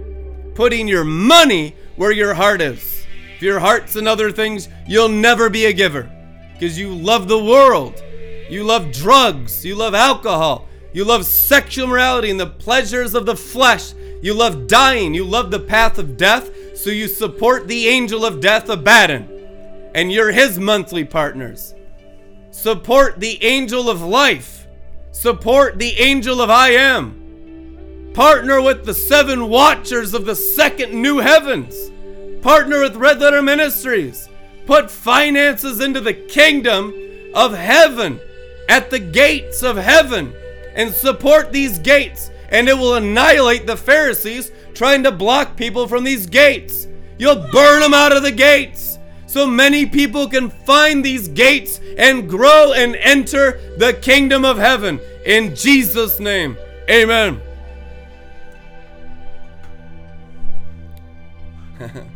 putting your money where your heart is. If your heart's in other things, you'll never be a giver because you love the world, you love drugs, you love alcohol, you love sexual morality and the pleasures of the flesh. You love dying, you love the path of death, so you support the angel of death, Abaddon, and you're his monthly partners. Support the angel of life. Support the angel of I am. Partner with the seven watchers of the second new heavens. Partner with Red Letter Ministries. Put finances into the kingdom of heaven, at the gates of heaven, and support these gates, and it will annihilate the Pharisees trying to block people from these gates. You'll burn them out of the gates so many people can find these gates and grow and enter the kingdom of heaven. In Jesus' name, amen. Yeah.